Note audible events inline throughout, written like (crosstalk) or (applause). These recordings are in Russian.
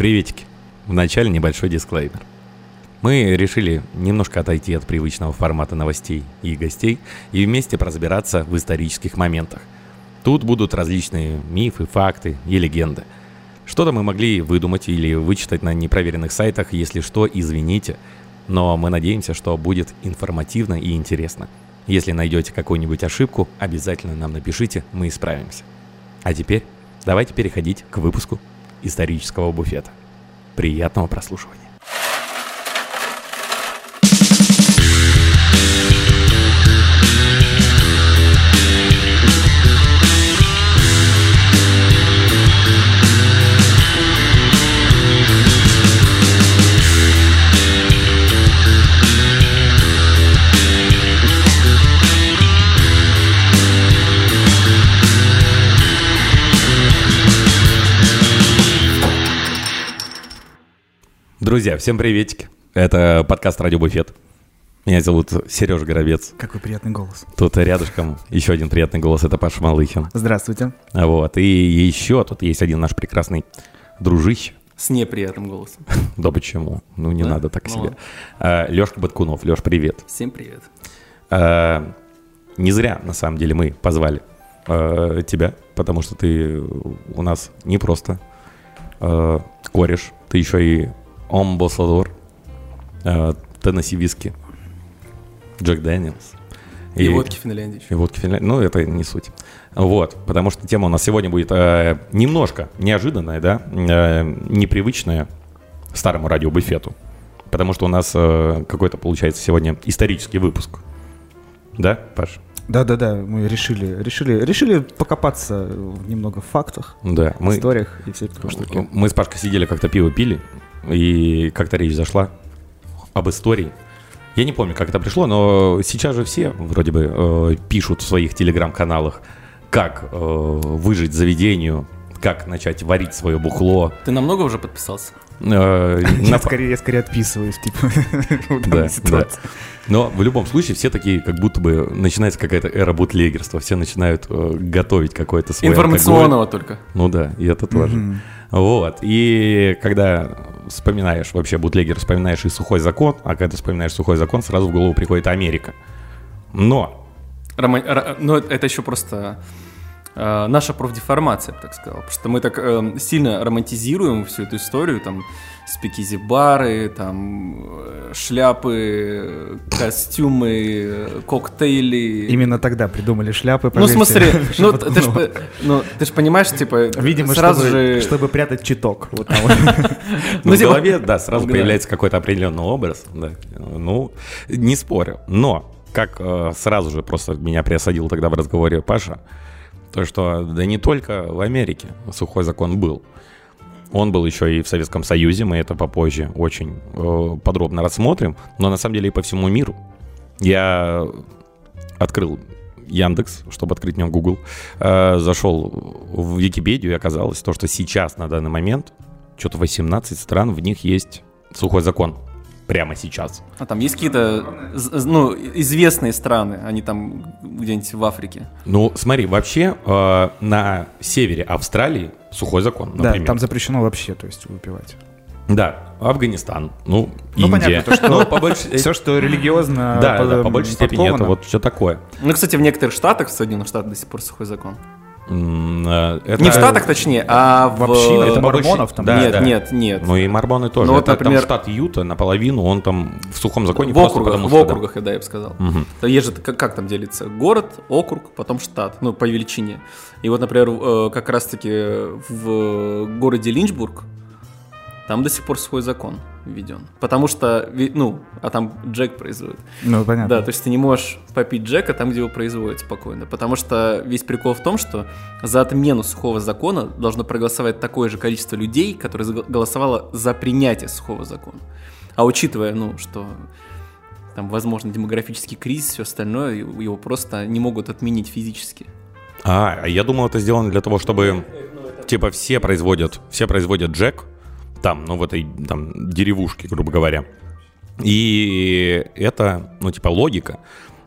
Приветики. Вначале небольшой дисклеймер. Мы решили немножко отойти от привычного формата новостей и гостей и вместе разбираться в исторических моментах. Тут будут различные мифы, факты и легенды. Что-то мы могли выдумать или вычитать на непроверенных сайтах, если что, извините. Но мы надеемся, что будет информативно и интересно. Если найдете какую-нибудь ошибку, обязательно нам напишите, мы исправимся. А теперь давайте переходить к выпуску исторического буфета. Приятного прослушивания. Друзья, всем приветики. Это подкаст «Радио Буфет». Меня зовут Сереж Горобец. Какой приятный голос. Тут рядышком еще один приятный голос, это Паша Малыхин. Здравствуйте. Вот, и еще тут есть один наш прекрасный дружище. С неприятным голосом. (laughs) Да почему? Ну, не Да? надо так Ну себе. А, Лешка Баткунов. Леш, привет. Всем привет. А, Не зря, на самом деле, мы позвали а, тебя, потому что ты у нас не просто а, кореш, ты еще и амбассадор а, Tennessee Whiskey, Jack Daniel's. И, водки Финляндии еще. И водки Финляндии. Ну, это не суть. Вот, потому что тема у нас сегодня будет э, немножко неожиданная, да, э, непривычная старому радиобуфету. Потому что у нас э, какой-то, получается, сегодня исторический выпуск. Да, Паш? Да-да-да, мы решили, решили, решили покопаться в немного в фактах, Да, мы, историях и все такие штуки. мы с Пашкой сидели, как-то пиво пили, и как-то речь зашла об истории. Я не помню, как это пришло, но сейчас же все вроде бы э, пишут в своих телеграм-каналах, как э, выжить заведению, как начать варить свое бухло. Ты намного уже подписался? Э, (laughs) Я скорее, я скорее отписываюсь, типа, (laughs) в Да, данной да. ситуации. Но в любом случае все такие, как будто бы начинается какая-то эра бутлегерства, все начинают э, готовить свой алкоголь. Информационного только. Ну да, и это тоже. Вот. И когда вспоминаешь вообще бутлегер, вспоминаешь и сухой закон, а когда вспоминаешь сухой закон, сразу в голову приходит Америка. Но Рома- ро- Но это еще просто э, наша профдеформация, я так сказал. Потому что мы так э, сильно романтизируем всю эту историю, там, спикизи-бары, там, э, шляпы, костюмы, коктейли. Именно тогда придумали шляпы. Ну, в поверьте. смысле, (laughs) ну, ты ж ну, ну, ты ж понимаешь, типа, Видимо, сразу чтобы, же... чтобы прятать читок. Вот там. (laughs) ну, в типа- голове, да, сразу появляется какой-то определенный образ. Да. Ну, не спорю. Но, как э, сразу же просто меня приосадил тогда в разговоре Паша, то, что да не только в Америке сухой закон был. Он был еще и в Советском Союзе, мы это попозже очень э, подробно рассмотрим, но на самом деле и по всему миру. Я открыл Яндекс, чтобы открыть в нем Google, э, зашел в Википедию, и оказалось то, что сейчас, на данный момент, что-то 18 стран, в них есть сухой закон. Прямо сейчас. А там есть какие-то, ну, известные страны, они там где-нибудь в Африке. Ну, смотри, вообще э, на севере Австралии сухой закон, Да, например. там запрещено вообще, то есть, выпивать. Да, Афганистан, ну, Ну, Индия. понятно, то, что Ну, по большей- Все, что религиозно Да, да, по большей степени это вот что такое. Ну, кстати, в некоторых штатах, в Соединенных Штатах до сих пор сухой закон. Э, это- Не в Штатах, точнее, а в... в общинах, это мормонов там. Да, нет, да. нет, нет. Ну и Марбоны тоже. Ну, вот, это например- там штат Юта наполовину, он там в сухом законе в просто округах, потому в что, да. округах, да, я бы сказал. То есть же как, как там делится? Город, округ, потом штат, ну, по величине. И вот, например, э, как раз-таки в городе Линчбург там до сих пор свой закон введен. Потому что, ну, а там Джек производит. Ну, понятно. Да, то есть ты не можешь попить Джека там, где его производят спокойно. Потому что весь прикол в том, что за отмену сухого закона должно проголосовать такое же количество людей, которое заго- голосовало за принятие сухого закона. А учитывая, ну, что там, возможно, демографический кризис, все остальное, его его просто не могут отменить физически. А, а я думал, это сделано для того, чтобы типа все производят, все производят Джек там, ну в этой там деревушке, грубо говоря. И это, ну типа логика.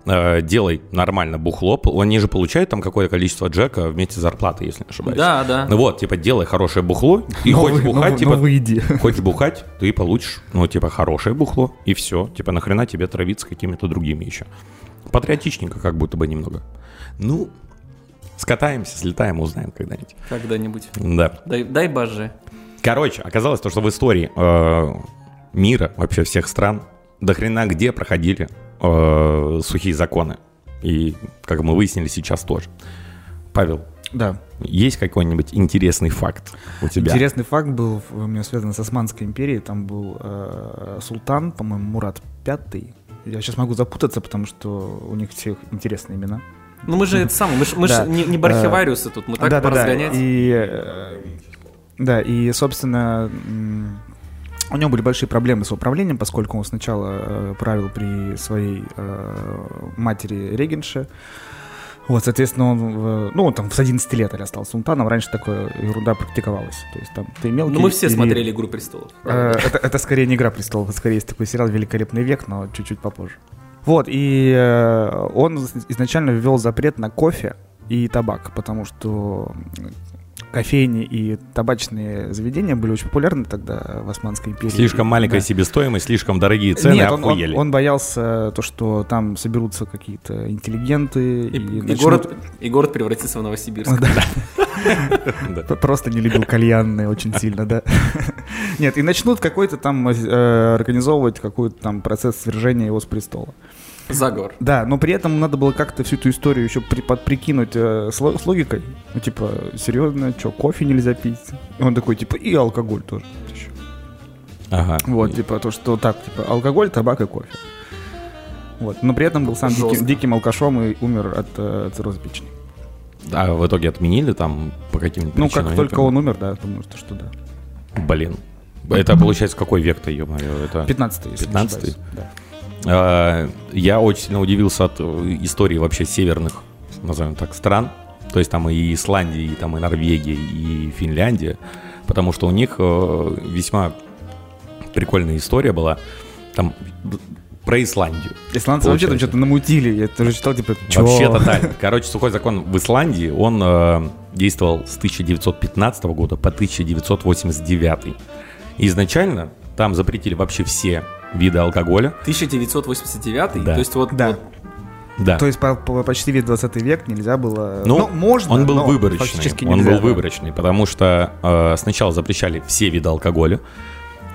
э, делай нормально бухло. Они же получают там какое-то количество джека вместе с зарплатой, если не ошибаюсь. Да, да. Ну вот, типа, делай хорошее бухло, и Новый- хочешь бухать, новый- типа, новый иди. (laughs) хочешь бухать, ты получишь, ну, типа, хорошее бухло, и все. Типа, нахрена тебе травиться какими-то другими еще. Патриотичненько как будто бы немного. Ну, скатаемся, слетаем, узнаем когда-нибудь. Когда-нибудь. Да. Дай, дай боже. Короче, оказалось то, что в истории э, мира, вообще всех стран, до хрена где проходили э, сухие законы. И, как мы выяснили, сейчас тоже. Павел, Да. есть какой-нибудь интересный факт у тебя? Интересный факт был у меня связан с Османской империей. Там был э, султан, по-моему, Мурат Пятый. Я сейчас могу запутаться, потому что у них всех интересные имена. Ну мы же это самое, мы же мы не, не бархивариусы тут, мы так поразгонять. И, э, да, и, собственно, у него были большие проблемы с управлением, поскольку он сначала э, правил при своей э, матери Регенше. Вот, соответственно, он, ну, он там с 11 лет или стал султаном, раньше такая ерунда практиковалась. То есть там ты мелкий... Ну мы все или- смотрели «Игру престолов». Э, Это, это скорее не «Игра престолов», это скорее есть такой сериал «Великолепный век», но чуть-чуть попозже. Вот, и э, он изначально ввел запрет на кофе и табак, потому что кофейни и табачные заведения были очень популярны тогда в Османской империи. Слишком маленькая Да. себестоимость, слишком дорогие цены, Нет, он, он- охуели. он боялся то, что там соберутся какие-то интеллигенты И, и, и начнут- город, и город превратится в Новосибирск. Просто не любил кальянные очень сильно, да. Нет, и начнут какой-то там э, организовывать какой-то там процесс свержения его с престола. Заговор. Да, но при этом надо было как-то всю эту историю еще при, подприкинуть э, с, с логикой. Ну, типа, серьезно, что, кофе нельзя пить? И он такой, типа, и алкоголь тоже. еще. Ага. Вот, типа, то, что так, типа, алкоголь, табак и кофе. Вот, но при этом был сам Жестко. диким, диким алкашом и умер от э, цирроза печени. А в итоге отменили там по каким-то Ну, причинам? как я только он умер, да, думаю, что, что да. Блин. Это получается какой век-то, ё-моё? Это... 15 если не 15-й? ошибаюсь. Да. А, Я очень сильно удивился от э, истории вообще северных, назовем так, стран. То есть там и Исландия, и там и Норвегия, и Финляндия. Потому что у них э, весьма прикольная история была. Там про Исландию. Исландцы вообще там что-то намутили. Я тоже читал, типа, чё? Вообще тотально. Короче, сухой закон в Исландии, он э, действовал с 1915 года по 1989. И изначально там запретили вообще все виды алкоголя. 1989 Да. то есть вот, Да. вот Да. То есть по- по- почти весь 20 век нельзя было... Ну, можно, он был но выборочный. фактически Он нельзя, был да. выборочный, потому что э, сначала запрещали все виды алкоголя,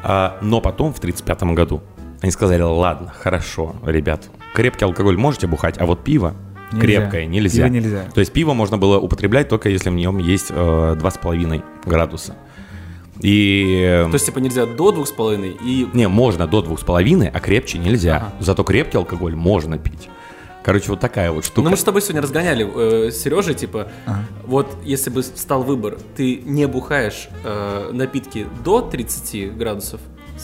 а, но потом в 1935 году они сказали, ладно, хорошо, ребят, крепкий алкоголь можете бухать, а вот пиво Нельзя. крепкое нельзя. Пиво нельзя. То есть пиво можно было употреблять только если в нем есть э, 2,5 градуса. И... То есть, типа, нельзя до двух с половиной и... Не, можно до 2,5, а крепче нельзя. Ага. Зато крепкий алкоголь можно пить. Короче, вот такая вот штука. Ну, мы с тобой сегодня разгоняли э, Сережей, типа, Ага. вот если бы стал выбор, ты не бухаешь э, напитки до 30 градусов,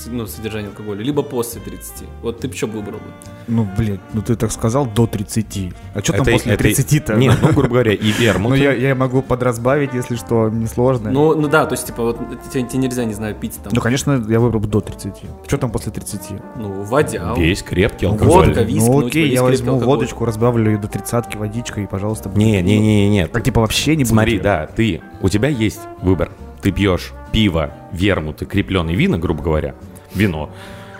ну, содержания алкоголя, либо после 30. Вот ты бы что выбрал бы? Ну, блядь, ну ты так сказал до 30. А что там после это- 30-то? Нет, ну, (laughs) грубо говоря, и вермут. Ну, я, я могу подразбавить, если что, несложно. Ну, ну да, то есть, типа, вот тебе, тебе нельзя, не знаю, пить там, Ну, конечно, я выбрал бы до 30. Что там после 30? ну, водя. Есть крепкий Ну, алкоголь. водка, виски, ну, ну, окей, типа, я возьму водочку, разбавлю ее до тридцатки водичкой, и, пожалуйста. Не, не, не, не, нет. Так, типа, вообще не Смотри, будет? да, ты, у тебя есть выбор. Ты пьешь пиво, вермут и крепленый вина, грубо говоря, вино.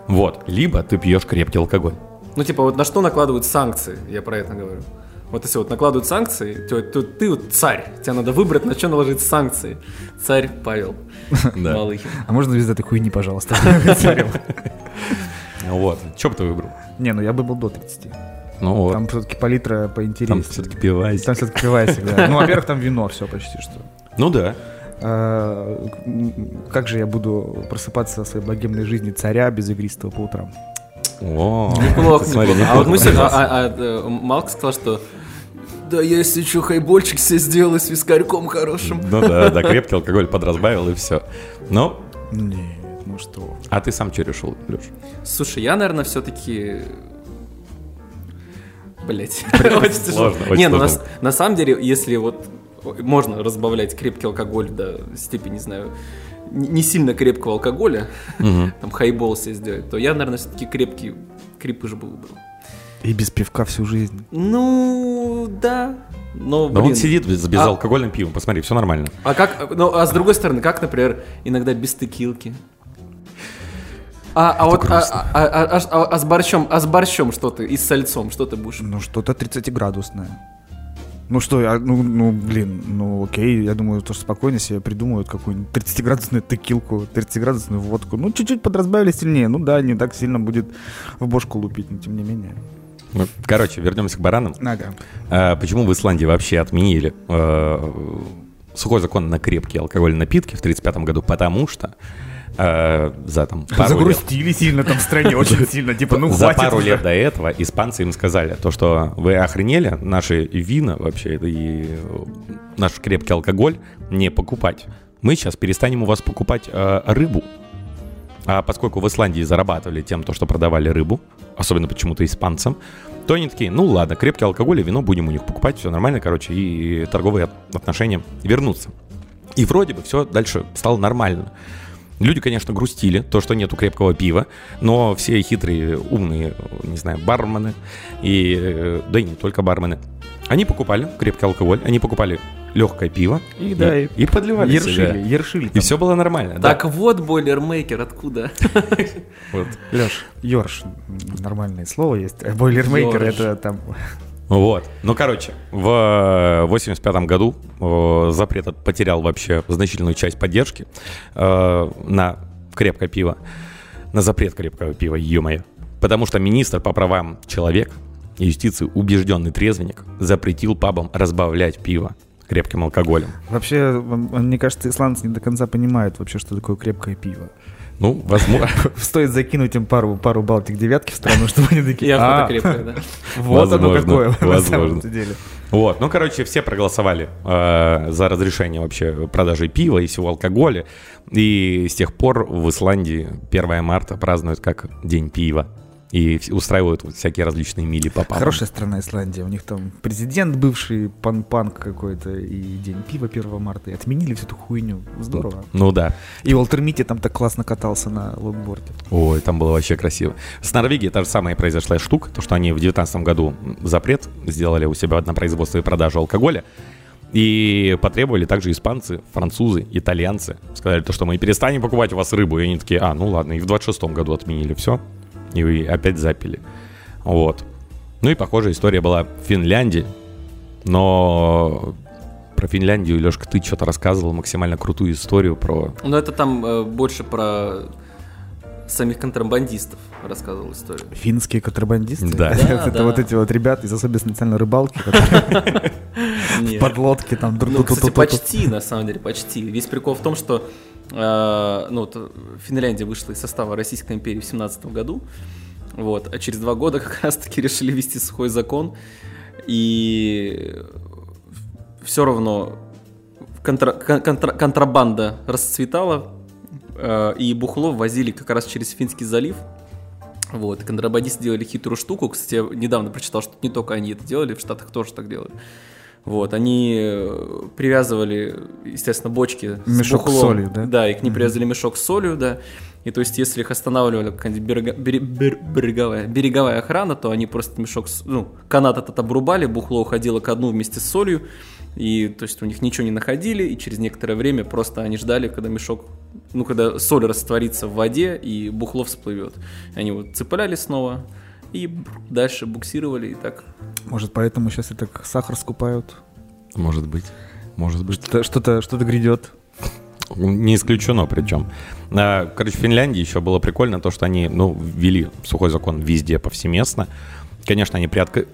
Вот. Либо ты пьешь крепкий алкоголь. Ну, типа, вот на что накладывают санкции, я про это говорю. Вот если вот накладывают санкции, то, то ты вот царь, тебе надо выбрать, на что наложить санкции. Царь Павел (laughs) Да. Малыхин. А можно без этой хуйни, пожалуйста? (laughs) Царем. Вот. Что бы ты выбрал? Не, ну я бы был до 30. Ну вот. Там все-таки палитра поинтереснее. Там все-таки пивасик. Там все-таки пивасик, да. Ну, во-первых, там вино все почти что. Ну да. А, Как же я буду просыпаться в своей богемной жизни царя без игристого по утрам? О, Неплохо, (laughs) смотри, неплохо. А вот мы сегодня, а, а, э, Малк сказал, что да я если что, хайбольчик себе сделаю с вискарьком хорошим. Ну да, да, крепкий алкоголь подразбавил и все. Ну, Нет, ну что? а ты сам что решил, Леш? Слушай, я, наверное, все-таки... Блять, (laughs) очень тяжело. Сложно, очень Не, ну на самом деле, если вот можно разбавлять крепкий алкоголь до степени, не знаю, не сильно крепкого алкоголя, (laughs) там хайбол себе сделать, то я, наверное, все-таки крепкий крепыш бы выбрал. И без пивка всю жизнь. Ну, да. Но, блин. он сидит без, без А- алкогольным пивом, посмотри, все нормально. А как, ну, а с другой стороны, как, например, иногда без текилки? А, а вот, а, а, а- а- а- а с борщом, а с борщом что ты, и с сальцом, что ты будешь? Ну, что-то 30-градусное. Ну что, я, ну, ну, блин, ну окей, я думаю, то, что спокойно себе придумают какую-нибудь 30-градусную текилку, 30-градусную водку. Ну, чуть-чуть подразбавили сильнее. Ну да, не так сильно будет в бошку лупить, но тем не менее. Ну, короче, вернемся к баранам. Ага. А, почему в Исландии вообще отменили э, сухой закон на крепкие алкогольные напитки в 1935 году? Потому что э, за там пару лет, Загрустили сильно там в стране, (laughs) очень сильно. Типа, ну за пару лет до этого испанцы им сказали, то, что вы охренели, наши вина вообще и э, наш крепкий алкоголь не покупать. Мы сейчас перестанем у вас покупать э, рыбу. А поскольку в Исландии зарабатывали тем, то, что продавали рыбу, особенно почему-то испанцам, то они такие, ну ладно, крепкий алкоголь и вино будем у них покупать, все нормально, короче, и торговые от- отношения вернутся. И вроде бы все дальше стало нормально. Люди, конечно, грустили, то, что нету крепкого пива, но все хитрые, умные, не знаю, бармены, и, э, да и не только бармены, они покупали крепкий алкоголь, они покупали легкое пиво И да, и и подливали Ершили, себе. ершили. И все было нормально. да. Так вот, бойлермейкер, откуда? (laughs) Вот. Леш, Йорш, нормальное слово есть. Бойлермейкер это там... Вот. Ну, короче, в 85 году э, запрет от- потерял вообще значительную часть поддержки э, на крепкое пиво, на запрет крепкого пива, ё-моё. Потому что министр по правам человека и юстиции, убежденный трезвенник, запретил пабам разбавлять пиво крепким алкоголем. Вообще, мне кажется, исландцы не до конца понимают вообще, что такое крепкое пиво. Ну, возможно. (laughs) Стоит закинуть им пару, пару балтик девятки в страну, чтобы они такие... Явно «А, крепкая, да. (laughs) Вот оно Возможно, какое на возможно. самом деле. Вот, ну, короче, все проголосовали э, за разрешение вообще продажи пива и всего алкоголя. И с тех пор в Исландии 1 марта празднуют как День пива. И устраивают всякие различные мили по пабам. Хорошая страна Исландия. У них там президент бывший, пан-панк какой-то, и день пива 1 марта. И отменили всю эту хуйню. Здорово. Ну да. И Уолтер Митти там так классно катался на лонгборде. Ой, там было вообще красиво. С Норвегией та же самая произошла штука, то что они в 2019 году запрет сделали у себя на производство и продажу алкоголя. И потребовали также испанцы, французы, итальянцы. Сказали то, что мы перестанем покупать у вас рыбу. И они такие, а, ну ладно. И в 26 году отменили все. И опять запили. Вот. Ну и похожая история была в Финляндии. Но про Финляндию, Лешка, ты что-то рассказывал максимально крутую историю про... Но это там э, больше про самих контрабандистов рассказывал историю. Финские контрабандисты. Да. (laughs) Да, Это да. вот эти вот ребята из особой специальной рыбалки, (laughs) которые в подлодке там Ну, кстати, почти, на самом деле, почти. Весь прикол в том, что ну, вот, Финляндия вышла из состава Российской империи в 17 году, вот, а через два года (laughs) как раз-таки решили ввести сухой закон, и все равно контра- кон- контра- контрабанда расцветала, э, и бухло возили как раз через Финский залив, вот, контрабандисты делали хитрую штуку. Кстати, я недавно прочитал, что не только они это делали, в Штатах тоже так делают. Вот, они э, привязывали, естественно, бочки Мешок с бухлом. солью, да? Да, и к ним привязывали мешок с солью, да. И то есть, если их останавливали какая-нибудь берега- бере- бер- береговая, береговая охрана, то они просто мешок, с- ну, канат этот обрубали, бухло уходило ко дну вместе с солью, и то есть у них ничего не находили, и через некоторое время просто они ждали, когда мешок, ну, когда соль растворится в воде, и бухло всплывет. Они вот цепляли снова, и дальше буксировали, и так. Может, поэтому сейчас и так сахар скупают? Может быть. Может быть. Что- Что-то что-то грядет. Не исключено причем. А, Короче, в Финляндии еще было прикольно то, что они, ну, ввели сухой закон везде, повсеместно. Конечно, они приотк...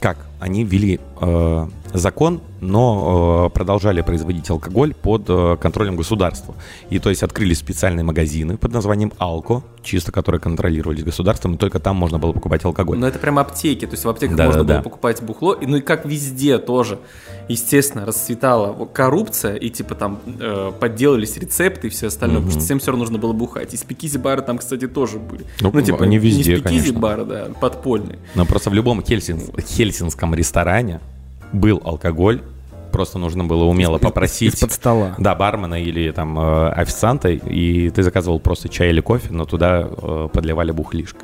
Как? Они ввели э, закон, но э, продолжали производить алкоголь под э, контролем государства. И то есть открыли специальные магазины под названием «Алко», чисто которые контролировались государством, и только там можно было покупать алкоголь. Но это прям аптеки, то есть в аптеках Да, можно да, было да. покупать бухло, и, ну и как везде тоже, естественно, расцветала коррупция, и типа там э, подделались рецепты и все остальное, потому что всем все равно нужно было бухать. И спикизи-бары там, кстати, тоже были. Ну, типа, они везде, не спикизи-бары, да, подпольные. Но просто в любом хельсин- хельсинском ресторане был алкоголь, просто нужно было умело попросить... Из-под стола. Да, бармена или там э, официанта, и ты заказывал просто чай или кофе, но туда э, подливали бухлишко.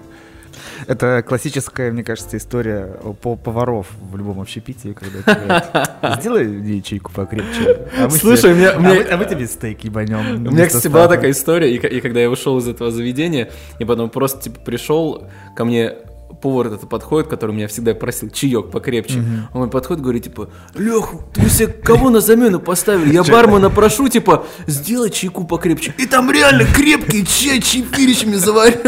Это классическая, мне кажется, история по поваров в любом общепитии, когда сделай мне ячейку покрепче. А Слушай, мне, а, мне... а мы тебе стейк ебанем. У меня, кстати, была такая история, и, и когда я вышел из этого заведения, и потом просто типа пришел ко мне повар этот подходит, который меня всегда просил чаек покрепче. Угу. Он подходит, говорит, типа, Лех, ты себе кого на замену поставили? Я бармена прошу, типа, сделай чайку покрепче. И там реально крепкий чай чайфиричами заварил.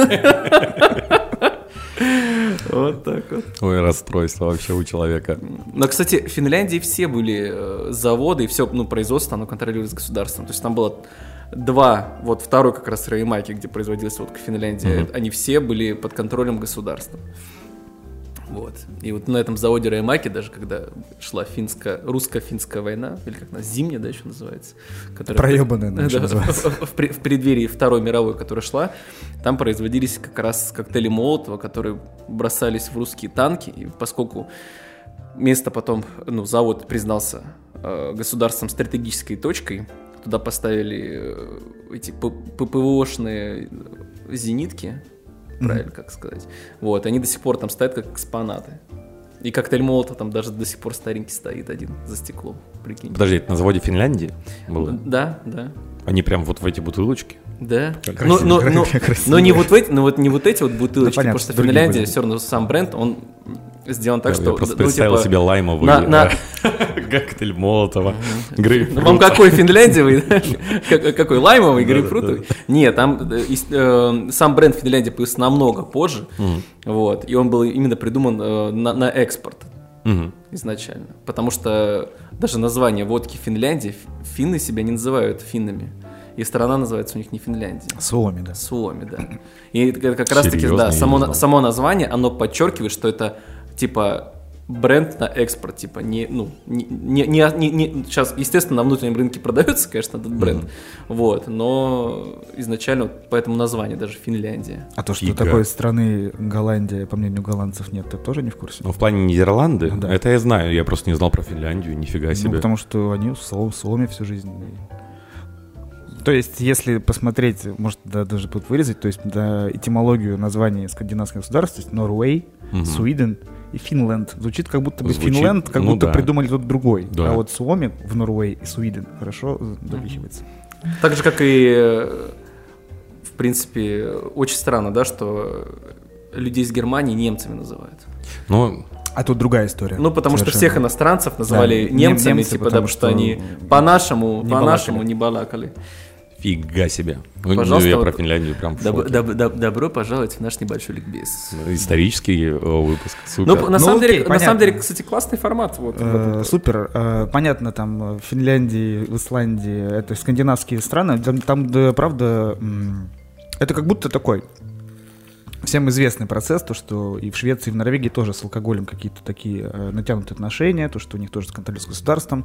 Вот так вот. Ой, расстройство вообще у человека. Но, кстати, в Финляндии все были э, заводы, и все ну, производство, оно контролируется государством. То есть там было два, вот второй как раз Реймаки, где производилась водка в Финляндии, mm-hmm. они все были под контролем государства. Вот. И вот на этом заводе Раймаки, даже когда шла финская, русско-финская война, или как она, зимняя, да, еще называется? Которая, Проебанная, да, да, называется. (laughs) В, в, в, в преддверии Второй мировой, которая шла, там производились как раз коктейли Молотова, которые бросались в русские танки, и поскольку место потом, ну, завод признался э, государством стратегической точкой, туда поставили э, эти ППОшные зенитки, правильно как сказать. Вот, они до сих пор там стоят как экспонаты. И коктейль Молота там даже до сих пор старенький стоит один за стеклом, прикинь. Подожди, это на заводе Финляндии было? Да, да. Они прям вот в эти бутылочки? Да. но, но, но, но не вот эти, но вот не вот эти вот бутылочки, да, понятно, потому Финляндия все равно сам бренд, он сделан так, я, что... Я просто ну, представил типа, себе лаймовый на, на... (laughs) коктейль Молотова, грейпфрут. Ну, вам какой финляндиевый? (laughs) Какой лаймовый, грейпфрутовый? Нет, там э, э, сам бренд Финляндии появился намного позже, вот, и он был именно придуман э, на экспорт изначально, потому что даже название водки Финляндии, финны себя не называют финнами и страна называется у них не Финляндия. Суоми, да. Суоми, да. И это как раз таки, да, само, само название, оно подчеркивает, что это типа бренд на экспорт, типа не, ну, не, не, не, не, сейчас, естественно, на внутреннем рынке продается, конечно, этот бренд, mm-hmm. вот, но изначально поэтому название даже Финляндия. А то, что Фига. такой страны Голландия, по мнению голландцев, нет, ты тоже не в курсе? Ну, в плане Нидерланды, да. это я знаю, я просто не знал про Финляндию, нифига ну, себе. Ну, потому что они в Соломе всю жизнь то есть, если посмотреть, может, да, даже тут вырезать, то есть, да, этимологию названия скандинавских государств, то есть Норвей, угу. Свиден и Финленд. Звучит как будто бы Звучит, Финленд, как ну, будто да. придумали тут другой. Да. А вот Суоми в Норвей и Свиден хорошо допихивается. Так же, как и, э, в принципе, очень странно, да, что людей из Германии немцами называют. Ну, а тут другая история. Ну, потому Совершенно. что всех иностранцев называли да, немцами, немцы, типа, потому что, что они по-нашему, по-нашему не балакали. Фига себе. Ну, Пожалуйста, я про Финляндию прям доб- доб- доб- Добро пожаловать в наш небольшой ликбез. Ну, исторический выпуск. Супер. Ну, на, ну, самом окей, деле, на самом деле, кстати, классный формат. Вот, э, супер. Э, понятно, там в Финляндии, в Исландии, это скандинавские страны. Там, там да, правда, это как будто такой всем известный процесс, то, что и в Швеции, и в Норвегии тоже с алкоголем какие-то такие э, натянутые отношения, то, что у них тоже контроль с государством,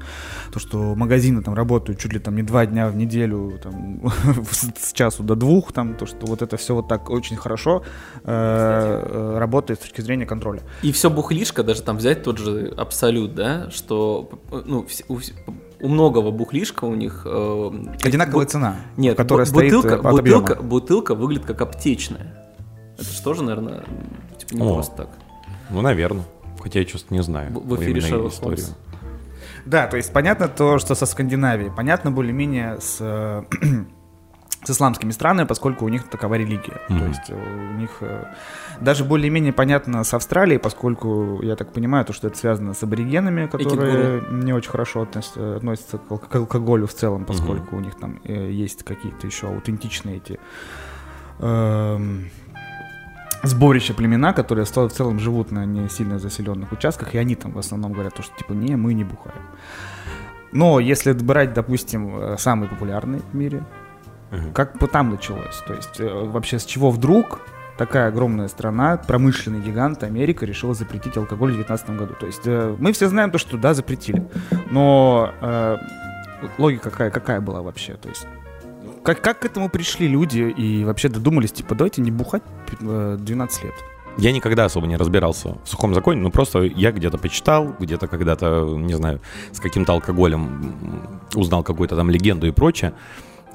то, что магазины там работают чуть ли там не два дня в неделю, там, (laughs) с часу до двух, там, то, что вот это все вот так очень хорошо э, э, работает с точки зрения контроля. И все бухлишко, даже там взять тот же Абсолют, да, что, ну, у, у многого бухлишка у них... Э, Одинаковая бу... цена, Нет, которая бутылка, стоит бутылка, бутылка выглядит как аптечная. Это же тоже, наверное, типа не О, просто так. Ну, наверное. Хотя я чувствую, не знаю. В, в эфире Шерлок историю. Да, то есть понятно то, что со Скандинавией. Понятно более-менее с (clears throat) с исламскими странами, поскольку у них такова религия. Mm-hmm. То есть у них э, даже более-менее понятно с Австралией, поскольку я так понимаю, то, что это связано с аборигенами, которые не очень хорошо относятся, относятся к алкоголю в целом, поскольку mm-hmm. у них там э, есть какие-то еще аутентичные эти э, сборище племена, которые в целом живут на не сильно заселенных участках, и они там в основном говорят, то, что типа не, мы не бухаем. Но если брать, допустим, э, самый популярный в мире, uh-huh. как бы там началось? То есть э, вообще с чего вдруг такая огромная страна, промышленный гигант Америка решила запретить алкоголь в 2019 году? То есть э, мы все знаем то, что да, запретили, но э, логика какая, какая была вообще? То есть как, как к этому пришли люди и вообще додумались, типа, давайте не бухать 12 э, лет? Я никогда особо не разбирался в сухом законе, но просто я где-то почитал, где-то когда-то, не знаю, с каким-то алкоголем узнал какую-то там легенду и прочее.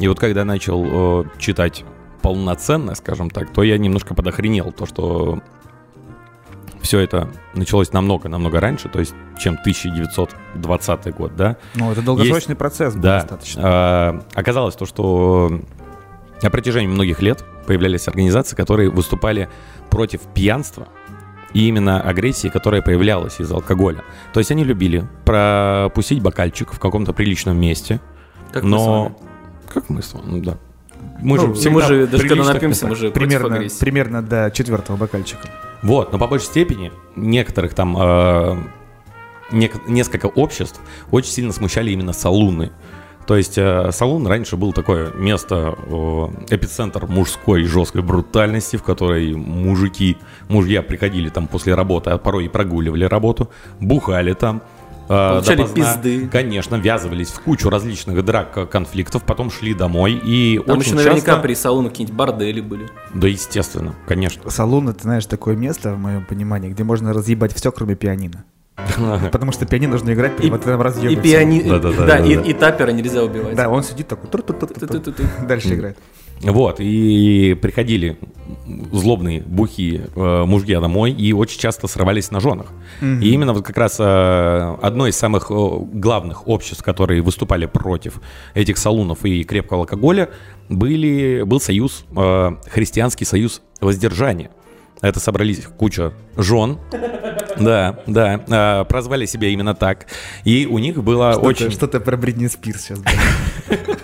И вот когда начал э, читать полноценно, скажем так, то я немножко подохренел. То, что все это началось намного-намного раньше, то есть чем 1920 год, да. Ну, это долгосрочный есть, процесс был да, достаточно. Э, оказалось то, что на протяжении многих лет появлялись организации, которые выступали против пьянства, и именно агрессии, которая появлялась из алкоголя. То есть они любили пропустить бокальчик в каком-то приличном месте, как но... Мы как мы с вами, ну да. Мы ну, же, мы же даже когда напьемся, мы же примерно, примерно до четвертого бокальчика. Вот, но по большей степени некоторых там э, не, несколько обществ очень сильно смущали именно салуны. То есть э, салон раньше был такое место, э, эпицентр мужской жесткой брутальности, в которой мужики, мужья приходили там после работы, а порой и прогуливали работу, бухали там, Получали допоздна, пизды. Конечно, ввязывались в кучу различных драк, конфликтов, потом шли домой и Там очень еще наверняка часто... при салонах какие-нибудь бордели были. Да, естественно, конечно. Салон, это, знаешь, такое место, в моем понимании, где можно разъебать все, кроме пианино. (laughs) Потому что пианино нужно играть при вот этом разъеме. И пиани... Да, и тапера нельзя убивать. Да, он сидит такой, дальше играет. Вот, и приходили злобные, бухие э, мужья домой и очень часто срывались на женах. Mm-hmm. И именно вот как раз э, одно из самых э, главных обществ, которые выступали против этих салунов и крепкого алкоголя, были, был союз, э, христианский союз воздержания. Это собрались куча жен. (laughs) Да, да. А, прозвали себя именно так. И у них было что очень... Что-то про Бритни Спирс сейчас. (laughs)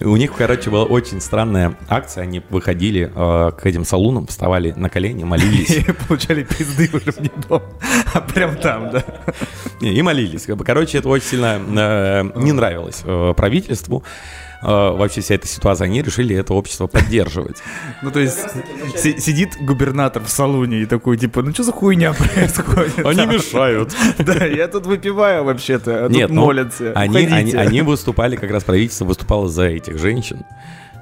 У них, короче, была очень странная акция. Они выходили э, к этим салунам, вставали на колени, молились. (laughs) И получали пизды уже в дома, а прям там, да. И молились. Короче, это очень сильно э, не нравилось э, правительству. Э, вообще вся эта ситуация, они решили это общество поддерживать. Ну, то есть сидит губернатор в салоне и такой, типа, ну что за хуйня (laughs) происходит? Они мешают. (laughs) Да, я тут выпиваю вообще-то, а Нет, ну, молятся. Они выступали, как раз правительство выступало за этих женщин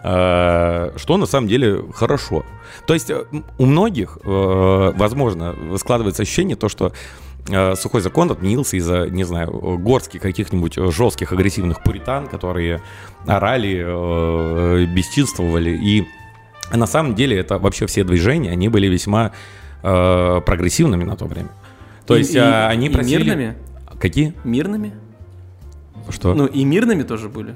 э, что на самом деле хорошо. То есть э, у многих, возможно, складывается ощущение то, что Э, сухой закон отменился из-за, не знаю, горских каких-нибудь жестких агрессивных пуритан, которые орали, э, бесчинствовали. И на самом деле это вообще все движения, они были весьма э, прогрессивными на то время. То и, есть и, они просили... И мирными? Какие? Мирными? Что? Ну и мирными тоже были.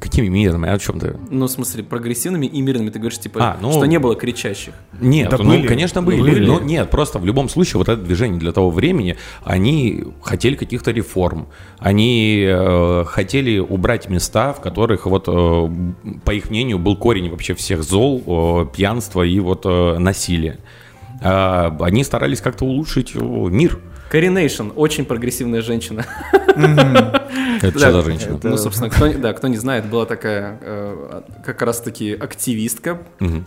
Какими мирными? О чем ты? Ну, в смысле, прогрессивными и мирными. Ты говоришь, типа, а, ну, что не было кричащих. Нет, да ну, были, конечно, были. были. Но нет, просто в любом случае вот это движение для того времени, они хотели каких-то реформ. Они э, хотели убрать места, в которых, вот, э, по их мнению, был корень вообще всех зол, э, пьянства и вот э, насилия. Э, они старались как-то улучшить э, мир. Coronation, очень прогрессивная женщина. Это что за женщина? Ну, собственно, кто, да, кто не знает, была такая э, как раз-таки активистка,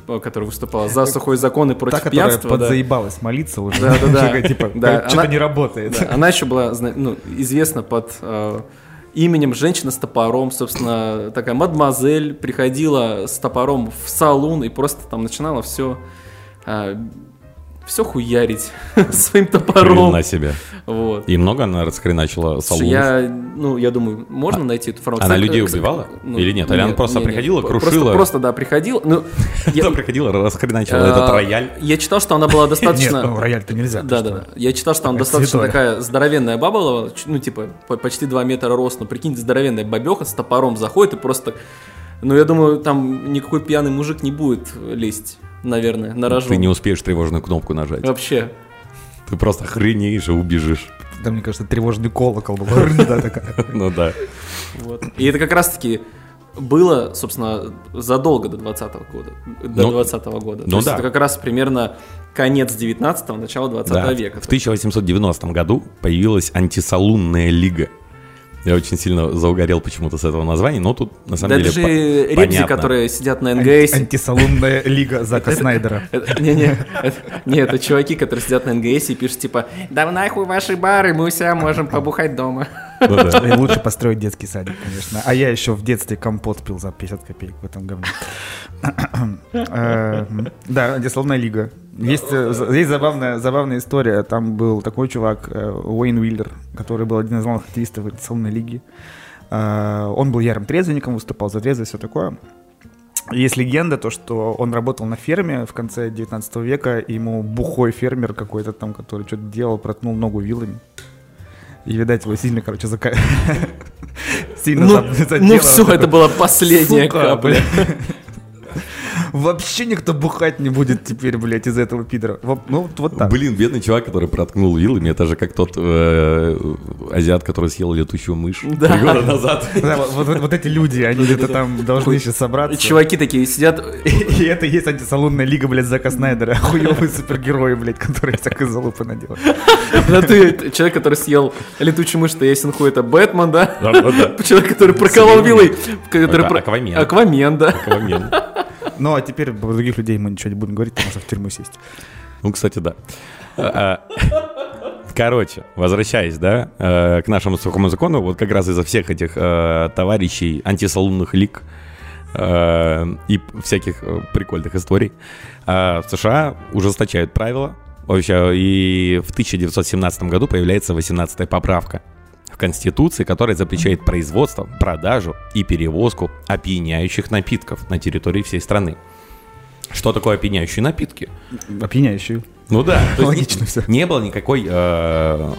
которая выступала за сухой закон и против пьянства. Та, подзаебалась молиться уже. Да, да, да. Типа, что-то не работает. Она еще была ну, известна под э, именем женщина с топором, собственно, такая мадемуазель приходила с топором в салон и просто там начинала все э, все хуярить (laughs) своим топором. На себе. Вот. И много она раскреначила салонов? Я, ну, я думаю, можно а, найти эту информацию. Она людей убивала? Ну, Или нет? Или она просто нет, приходила, нет. крушила? Просто, просто, да, приходила. Ну, (laughs) я приходила, раскреначила этот а, рояль. Я читал, что она была (laughs) достаточно... Нет, ну, рояль-то нельзя. Да, да. Я читал, что она достаточно такая здоровенная баба была, ну, типа, почти 2 метра рост, но прикинь, здоровенная бабеха с топором заходит и просто... Ну, я думаю, там никакой пьяный мужик не будет лезть наверное, на рожон. Ты не успеешь тревожную кнопку нажать. Вообще. Ты просто охренеешь и убежишь. Да, мне кажется, тревожный колокол был. (laughs) Ну да. И это как раз-таки было, собственно, задолго до 20 года. До 20 ну, года. Ну да. это как раз примерно конец 19-го, начало 20 века. В 1890 году появилась антисалунная лига. Я очень сильно заугорел почему-то с этого названия, но тут на самом да деле это же по- ребзи, которые сидят на НГС. Антисалунная лига Зака Снайдера. Не-не, не, это чуваки, которые сидят на НГС и пишут типа «Да нахуй ваши бары, мы у себя можем побухать дома». Ну лучше построить детский садик, конечно. А я еще в детстве компот пил за 50 копеек в этом говне. (laughs) Э, да, антисловная лига. Есть, э, есть забавная, забавная история. Там был такой чувак, э, Уэйн Уиллер, который был один из главных активистов антисловной лиги. Он был ярым трезвенником, выступал за трезвость, все такое. есть легенда, то, что он работал на ферме в конце 19 века, и ему бухой фермер какой-то там, который что-то делал, проткнул ногу вилами. И, видать, его сильно, короче, зака... (laughs) сильно ну, задело. Ну все, это была последняя капля. Вообще никто бухать не будет теперь, блядь, из этого пидора. Ну, вот так. Блин, бедный чувак, который проткнул вилами, это же как тот э, азиат, который съел летучую мышь да. три года назад. (laughs) Да, вот, вот, вот эти люди, они где-то там должны сейчас собраться. Чуваки такие сидят. (laughs) И это есть антисалонная лига, блядь, Зака Снайдера. Хуёвые супергерои, блядь, которые всякой залупы наделали. Да ты, человек, который съел летучую мышь, то ясен хуй, это Бэтмен, да? Человек, который проколол вилой. Аквамен. Аквамен, да. Аквамен. Ну, а теперь про других людей мы ничего не будем говорить, потому что в тюрьму сесть. Ну, кстати, да. А, а, короче, возвращаясь, да, э, к нашему сухому закону, вот как раз из-за всех этих э, товарищей антисалунных лик э, и всяких прикольных историй, в США ужесточают правила, вообще, и в 1917 году появляется 18-я поправка в Конституции, которая запрещает производство, продажу и перевозку опьяняющих напитков на территории всей страны. Что такое опьяняющие напитки? Опьяняющие. Ну да, логично все. Не было никакой, э,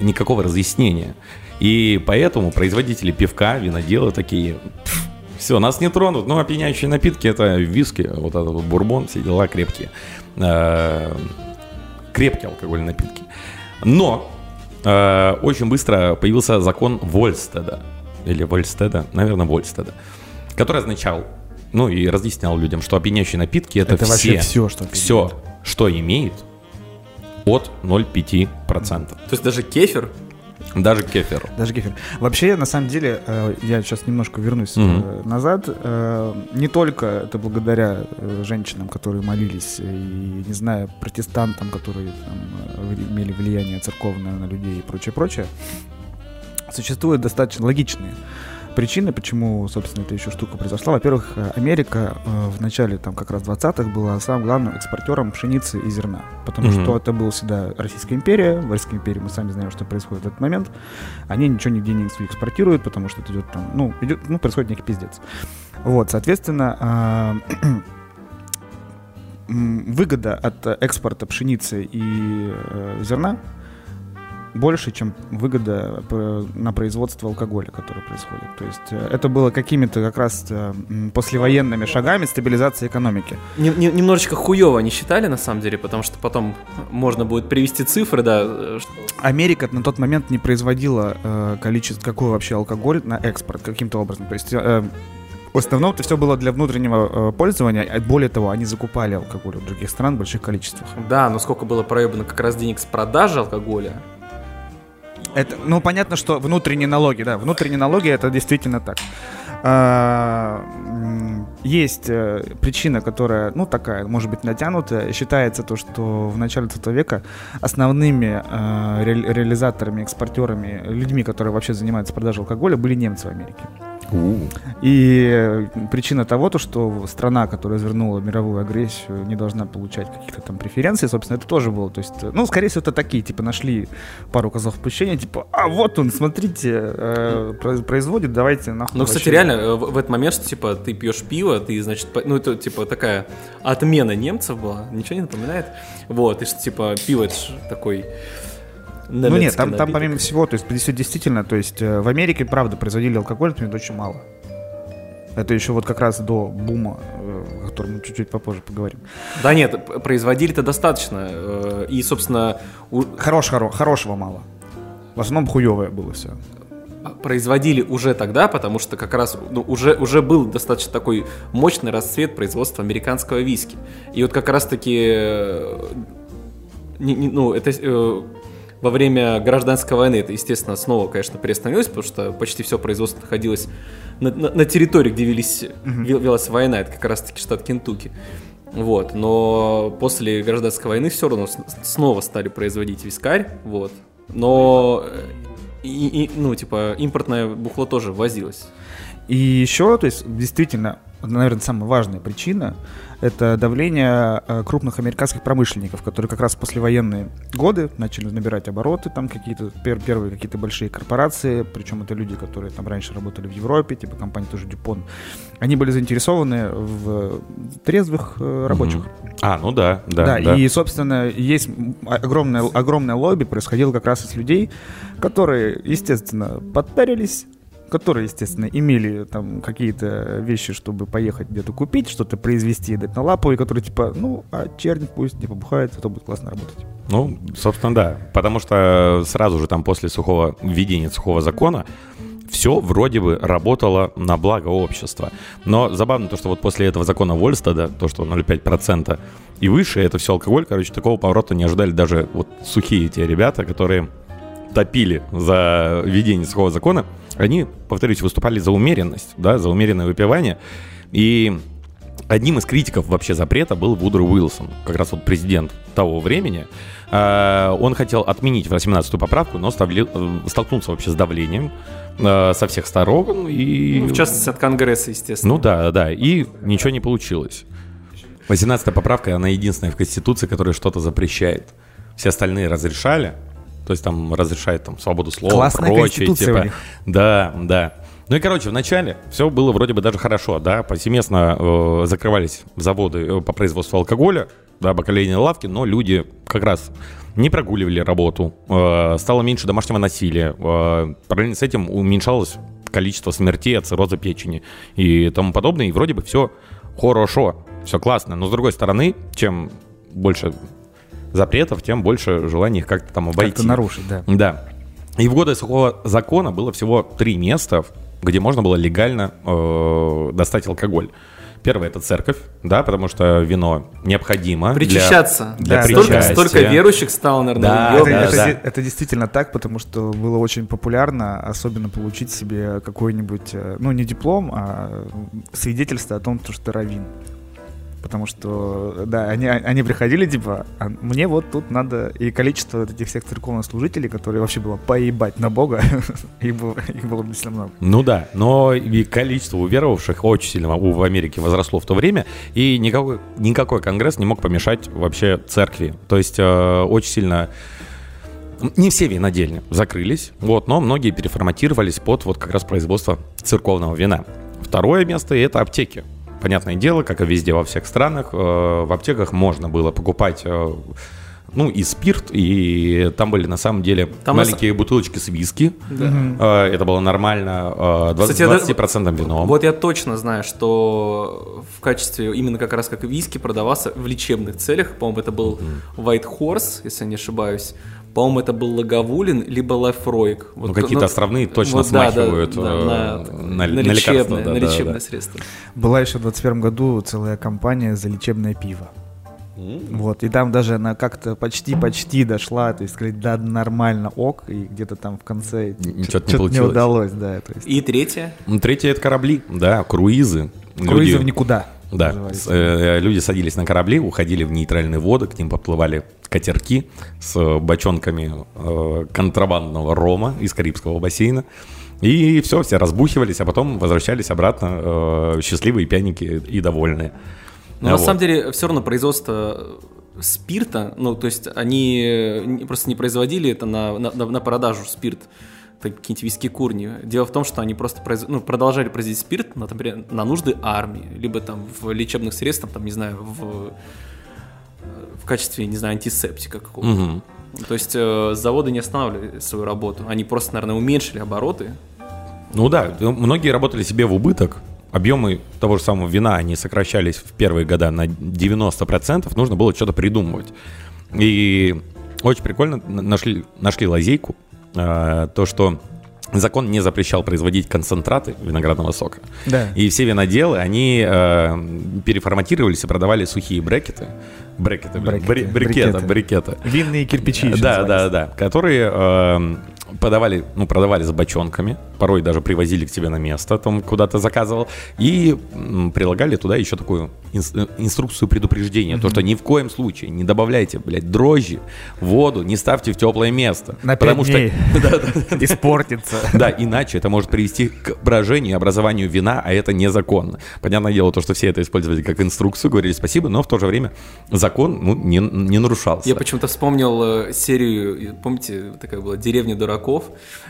никакого разъяснения. И поэтому производители пивка, виноделы такие, все, нас не тронут. Ну, опьяняющие напитки это виски, вот этот вот бурбон, все дела крепкие. Э, крепкие алкогольные напитки. Но э, очень быстро появился закон Вольстеда. Или Вольстеда, наверное, Вольстеда. Который означал, ну и разъяснял людям, что опьяняющие напитки это, это все, все, что все, что имеет от 0,5%. То есть даже кефир даже кефир. Даже кефир. Вообще, на самом деле, э, я сейчас немножко вернусь mm-hmm. назад. Э, не только это благодаря женщинам, которые молились, и, не знаю, протестантам, которые там, имели влияние церковное на людей и прочее, прочее. Существуют достаточно логичные причины, почему, собственно, эта еще штука произошла. Во-первых, э, Америка э, в начале, там, как раз 20-х была самым главным экспортером пшеницы и зерна. Потому mm-hmm. что это была всегда Российская империя. В Российской империи мы сами знаем, что происходит в этот момент. Они ничего нигде не экспортируют, потому что это идет там, ну, идет, ну, происходит некий пиздец. Вот, соответственно, а, (clears throat) выгода от экспорта пшеницы и э, зерна больше, чем выгода на производство алкоголя, который происходит. То есть э, это было какими-то как раз э, послевоенными шагами стабилизации экономики. Немножечко хуево они считали, на самом деле, потому что потом можно будет привести цифры, да. Э, Америка на тот момент не производила э, количество, какой вообще алкоголь на экспорт каким-то образом. То есть э, в основном это все было для внутреннего э, пользования, а более того, они закупали алкоголь в других стран в больших количествах. Да, но сколько было проебано как раз денег с продажи алкоголя, это, ну, понятно, что внутренние налоги, да, внутренние налоги это действительно так. А, есть э, причина, которая, ну, такая, может быть, натянутая. Считается то, что в начале 20 века основными э, ре реализаторами, экспортерами, людьми, которые вообще занимаются продажей алкоголя, были немцы в Америке. И причина того, то, что страна, которая развернула мировую агрессию, не должна получать каких-то там преференций, собственно, это тоже было. То есть, ну, скорее всего, это такие, типа, нашли пару козлов отпущения, типа, а вот он, смотрите, э, производит, давайте нахуй. Ну, кстати, реально, э, в, в этот момент, что, типа, ты пьешь пиво, ты, значит, ну, это, типа, такая отмена немцев была, ничего не напоминает? Вот, и что, типа, пиво, это же ну нет, там, там помимо всего, то есть действительно, то есть э, в Америке, правда, производили алкоголь, например, очень мало. Это еще вот как раз до бума, э, о котором мы чуть-чуть попозже поговорим. Да нет, производили-то достаточно. Э, и, собственно... У... Хорош, хоро, хорошего мало. В основном хуевое было все. А, производили уже тогда, потому что как раз ну, уже, уже был достаточно такой мощный расцвет производства американского виски. И вот как раз-таки... Ну, это во время гражданской войны это, естественно, снова, конечно, приостановилось, потому что почти все производство находилось на, на, на территории, где велись, mm-hmm. велась война, это как раз-таки штат Кентукки. Вот, но после гражданской войны все равно снова стали производить вискарь, вот. Но, э, и, и, ну, типа, импортное бухло тоже возилось. И еще, то есть, действительно, наверное, самая важная причина это давление э, крупных американских промышленников, которые как раз в послевоенные годы начали набирать обороты, там какие-то пер первые какие-то большие корпорации, причем это люди, которые там раньше работали в Европе, типа компания тоже Дюпон, они были заинтересованы в трезвых э, рабочих. Mm-hmm. А, ну да, да, да. Да, и, собственно, есть огромное, огромное лобби происходило как раз из людей, которые, естественно, подтарились, которые, естественно, имели там какие-то вещи, чтобы поехать где-то купить, что-то произвести, дать на лапу, и которые типа, ну, а черник пусть не побухает, это будет классно работать. Ну, собственно, да. Потому что сразу же там после сухого введения сухого закона все вроде бы работало на благо общества. Но забавно то, что вот после этого закона Вольстада, то, что 0,5% и выше, это все алкоголь, короче, такого поворота не ожидали даже вот сухие те ребята, которые топили за введение сухого закона, они, повторюсь, выступали за умеренность, да, за умеренное выпивание. И одним из критиков вообще запрета был Вудро Уилсон, как раз вот президент того времени. А, он хотел отменить 18-ю поправку, но ставли, э, столкнулся вообще с давлением э, со всех сторон. И... Ну, в частности, от Конгресса, естественно. Ну да, да, и ничего не получилось. 18-я поправка, она единственная в Конституции, которая что-то запрещает. Все остальные разрешали, то есть там разрешает там свободу слова, Классная прочее. Типа. Да, да. Ну и, короче, вначале все было вроде бы даже хорошо, да, повсеместно э, закрывались заводы э, по производству алкоголя, да, бакалейные лавки, но люди как раз не прогуливали работу, э, стало меньше домашнего насилия, э, параллельно с этим уменьшалось количество смертей от цирроза печени и тому подобное, и вроде бы все хорошо, все классно, но с другой стороны, чем больше запретов, тем больше желания их как-то там обойти. Как-то нарушить, да. Да. И в годы сухого закона было всего три места, где можно было легально э, достать алкоголь. Первое это церковь, да, потому что вино необходимо. Причащаться. Для, для да, столько, столько верующих стало, наверное, да, это, да, это, да. это действительно так, потому что было очень популярно, особенно получить себе какой-нибудь, э, ну не диплом, а свидетельство о том, что ты раввин. Потому что, да, они, они приходили, типа, а мне вот тут надо... И количество этих всех церковных служителей, которые вообще было поебать на Бога, (laughs) их, было, их было действительно много. Ну да, но и количество уверовавших очень сильно в Америке возросло в то время, и никакой, никакой конгресс не мог помешать вообще церкви. То есть э, очень сильно... Не все винодельни закрылись, вот, но многие переформатировались под вот как раз производство церковного вина. Второе место — это аптеки понятное дело, как и везде во всех странах, э, в аптеках можно было покупать э, ну, и спирт, и там были на самом деле там маленькие нас... бутылочки с виски. Да. Э, это было нормально. 20, Кстати, 20% вином. Вот я точно знаю, что в качестве именно как раз как виски продавался в лечебных целях. По-моему, это был White Horse, если я не ошибаюсь. По-моему, это был Lagavulin, либо Laphroaig. Вот, ну, какие-то ну, островные точно вот, смахивают да, да, э, на, на, на, на лечебное, да, на лечебное да, средство. Была еще в 21 году целая кампания за лечебное пиво. Mm. Вот, и там даже она как-то почти-почти дошла, то есть сказать, да, нормально, ок, и где-то там в конце что-то не, не удалось, да. То есть. И третье? Ну, третье это корабли, да, круизы. Круизы в никуда. Да, э, люди садились на корабли, уходили в нейтральные воды, к ним подплывали катерки с бочонками э, контрабандного рома из Карибского бассейна. И все, все разбухивались, а потом возвращались обратно э, счастливые, пьяненькие и довольные. Но а на вот. самом деле все равно производство спирта, ну то есть они просто не производили это на, на, на продажу спирт какие-нибудь виски курни. Дело в том, что они просто произ... ну, продолжали производить спирт, например, на нужды армии, либо там в лечебных средствах, там, не знаю, в в качестве, не знаю, антисептика какого-то. Угу. То есть э, заводы не останавливали свою работу, они просто, наверное, уменьшили обороты. Ну да, многие работали себе в убыток, объемы того же самого вина, они сокращались в первые года на 90%, нужно было что-то придумывать. И очень прикольно нашли, нашли лазейку, то, что закон не запрещал производить концентраты виноградного сока. Да. И все виноделы, они э, переформатировались и продавали сухие брекеты. Брекеты, брекеты, бри, брикета, брикета. Винные кирпичи. Да, да, да, которые э, подавали, ну, продавали с бочонками, порой даже привозили к тебе на место, там, куда ты заказывал, и прилагали туда еще такую инструкцию предупреждения, mm-hmm. то, что ни в коем случае не добавляйте, блядь, дрожжи, воду, не ставьте в теплое место. На потому что (laughs) (laughs) испортится. Да, иначе это может привести к брожению и образованию вина, а это незаконно. Понятное дело, то, что все это использовали как инструкцию, говорили спасибо, но в то же время закон ну, не, не нарушался. Я почему-то вспомнил э, серию, помните, такая была «Деревня дураков»,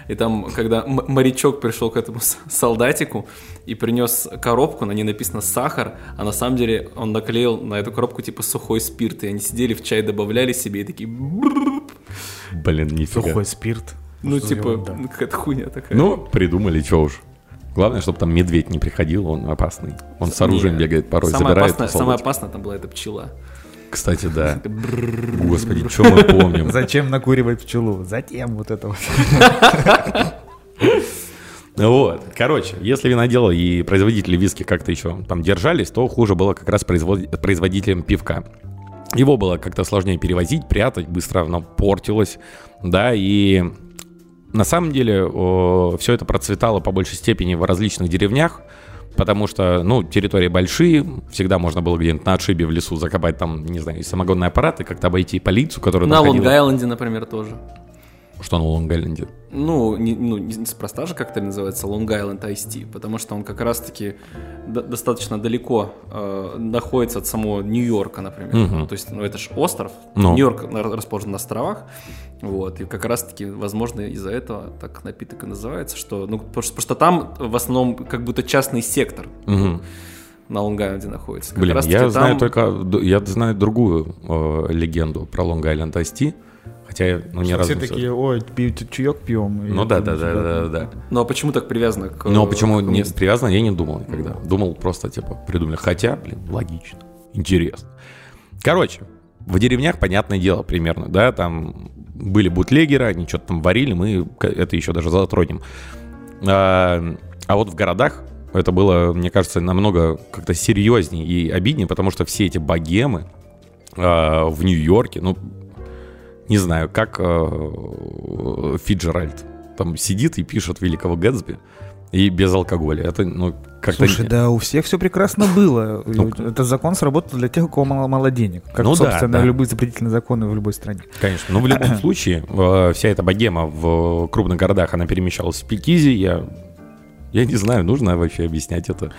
и там, когда морячок пришел к этому солдатику и принес коробку, на ней написано «сахар», а на самом деле он наклеил на эту коробку типа сухой спирт, и они сидели в чай, добавляли себе и такие... Блин, нифига. Сухой спирт. Ну, типа, ну, какая-то хуйня такая. Ну, придумали, что уж. Главное, чтобы там медведь не приходил, он опасный. Он с оружием Не, бегает порой, самое забирает. Опасное, самое опасное там была эта пчела. Кстати, да. Господи, что мы помним? Зачем накуривать пчелу? Затем вот это вот. Вот, короче, если виноделы и производители виски как-то еще там держались, то хуже было как раз производителям пивка. Его было как-то сложнее перевозить, прятать, быстро оно портилось, да, и на самом деле о, все это процветало по большей степени в различных деревнях, потому что, ну, территории большие, всегда можно было где-нибудь на отшибе в лесу закопать там, не знаю, самогонный аппарат и как-то обойти полицию, которая На Лонг-Айленде, например, тоже. Что на Лонг-Айленде? Ну, не, ну, неспроста же как-то называется Ice Tea, потому что он как раз-таки достаточно далеко э, находится от самого Нью-Йорка, например. Угу. То есть, ну, это же остров, ну. Нью-Йорк расположен на островах, вот, и как раз-таки, возможно, из-за этого так напиток и называется, что, ну, потому что, потому что там в основном как будто частный сектор. Угу на Лонг-Айленде находится. Как Блин, я там... знаю только, я знаю другую э, легенду про Лонг-Айленд Tea, Хотя, ну, ни разу все такие, ой, пьют чаек пьем. Ну да, да, да, да, да. Ну а почему так привязано к Ну а почему не привязано, я не думал никогда. Думал просто, типа, придумали. Хотя, блин, логично, интересно. Короче, в деревнях, понятное дело, примерно, да, там были бутлегеры, они что-то там варили, мы это еще даже затронем. А, а вот в городах это было, мне кажется, намного как-то серьезнее и обиднее, потому что все эти богемы а, в Нью-Йорке, ну, не знаю, как э, Фиджеральд там сидит и пишет Великого Гэтсби и без алкоголя. Это, ну, как-то... Слушай, да, у всех все прекрасно было. (laughs) Ну, Этот закон сработал для тех, у кого мало, мало денег. Как, ну, собственно, да, да. любые запретительные законы в любой стране. Конечно. Но в любом (clears throat) случае, э, вся эта богема в крупных городах, она перемещалась в Пикизи. Я, я не знаю, нужно вообще объяснять это.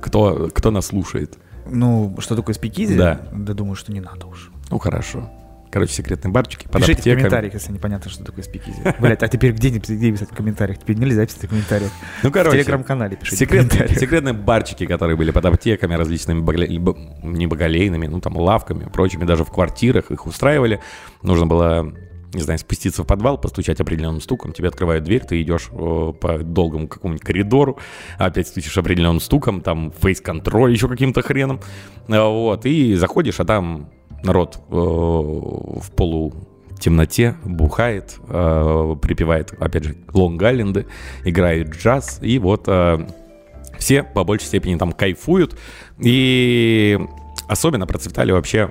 Кто, кто нас слушает? Ну, что такое спикизи? Да. Да думаю, что не надо уж. Ну, хорошо. Короче, секретные барчики под Пишите аптеками. в комментариях, если непонятно, что такое спикизи. Блять, а теперь где, где писать в комментариях? Теперь нельзя писать в комментариях. Ну, короче. В телеграм-канале пишите секретные, секретные барчики, которые были под аптеками, различными багле... не багалейными, ну, там, лавками, прочими, даже в квартирах их устраивали. Нужно было не знаю, спуститься в подвал, постучать определенным стуком, тебе открывают дверь, ты идешь э, по долгому какому-нибудь коридору, опять стучишь определенным стуком, там фейс-контроль еще каким-то хреном, э, вот, и заходишь, а там народ э, в полу темноте бухает, э, припевает, опять же, Лонг-Айленды, играет джаз, и вот э, все по большей степени там кайфуют, и особенно процветали вообще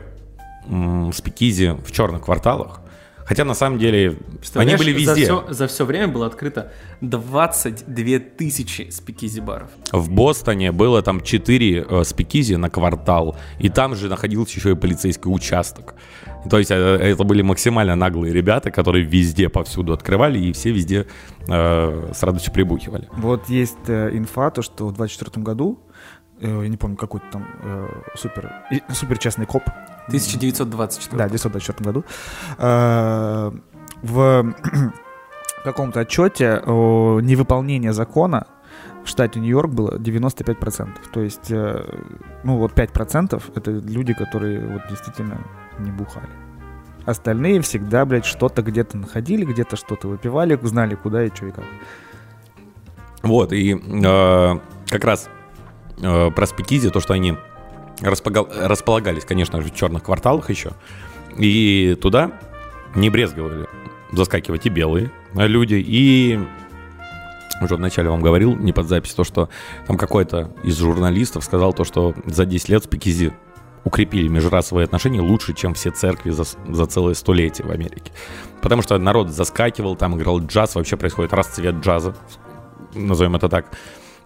спикизи в черных кварталах, Хотя на самом деле они были везде. За все, за все время было открыто 22 тысячи спикизи-баров. В Бостоне было там 4 э, спикизи на квартал, и там же находился еще и полицейский участок. То есть э, это были максимально наглые ребята, которые везде, повсюду открывали, и все везде э, с радостью прибухивали. Вот есть э, инфа, то, что в 24 году, э, я не помню, какой-то там э, супер, супер частный коп 1924. Да, в 1924 году. Э, в (clears throat) каком-то отчете о невыполнении закона в штате Нью-Йорк было 95%. То есть, э, ну вот 5% это люди, которые вот действительно не бухали. Остальные всегда, блядь, что-то где-то находили, где-то что-то выпивали, знали куда и что и как. Вот, и э, как раз э, про спикизи, то, что они располагал, располагались, конечно же, в черных кварталах еще. И туда не брезговали заскакивать и белые люди, и уже вначале вам говорил, не под запись, то, что там какой-то из журналистов сказал то, что за 10 лет спикизи укрепили межрасовые отношения лучше, чем все церкви за, за целое столетие в Америке. Потому что народ заскакивал, там играл джаз, вообще происходит расцвет джаза, назовем это так.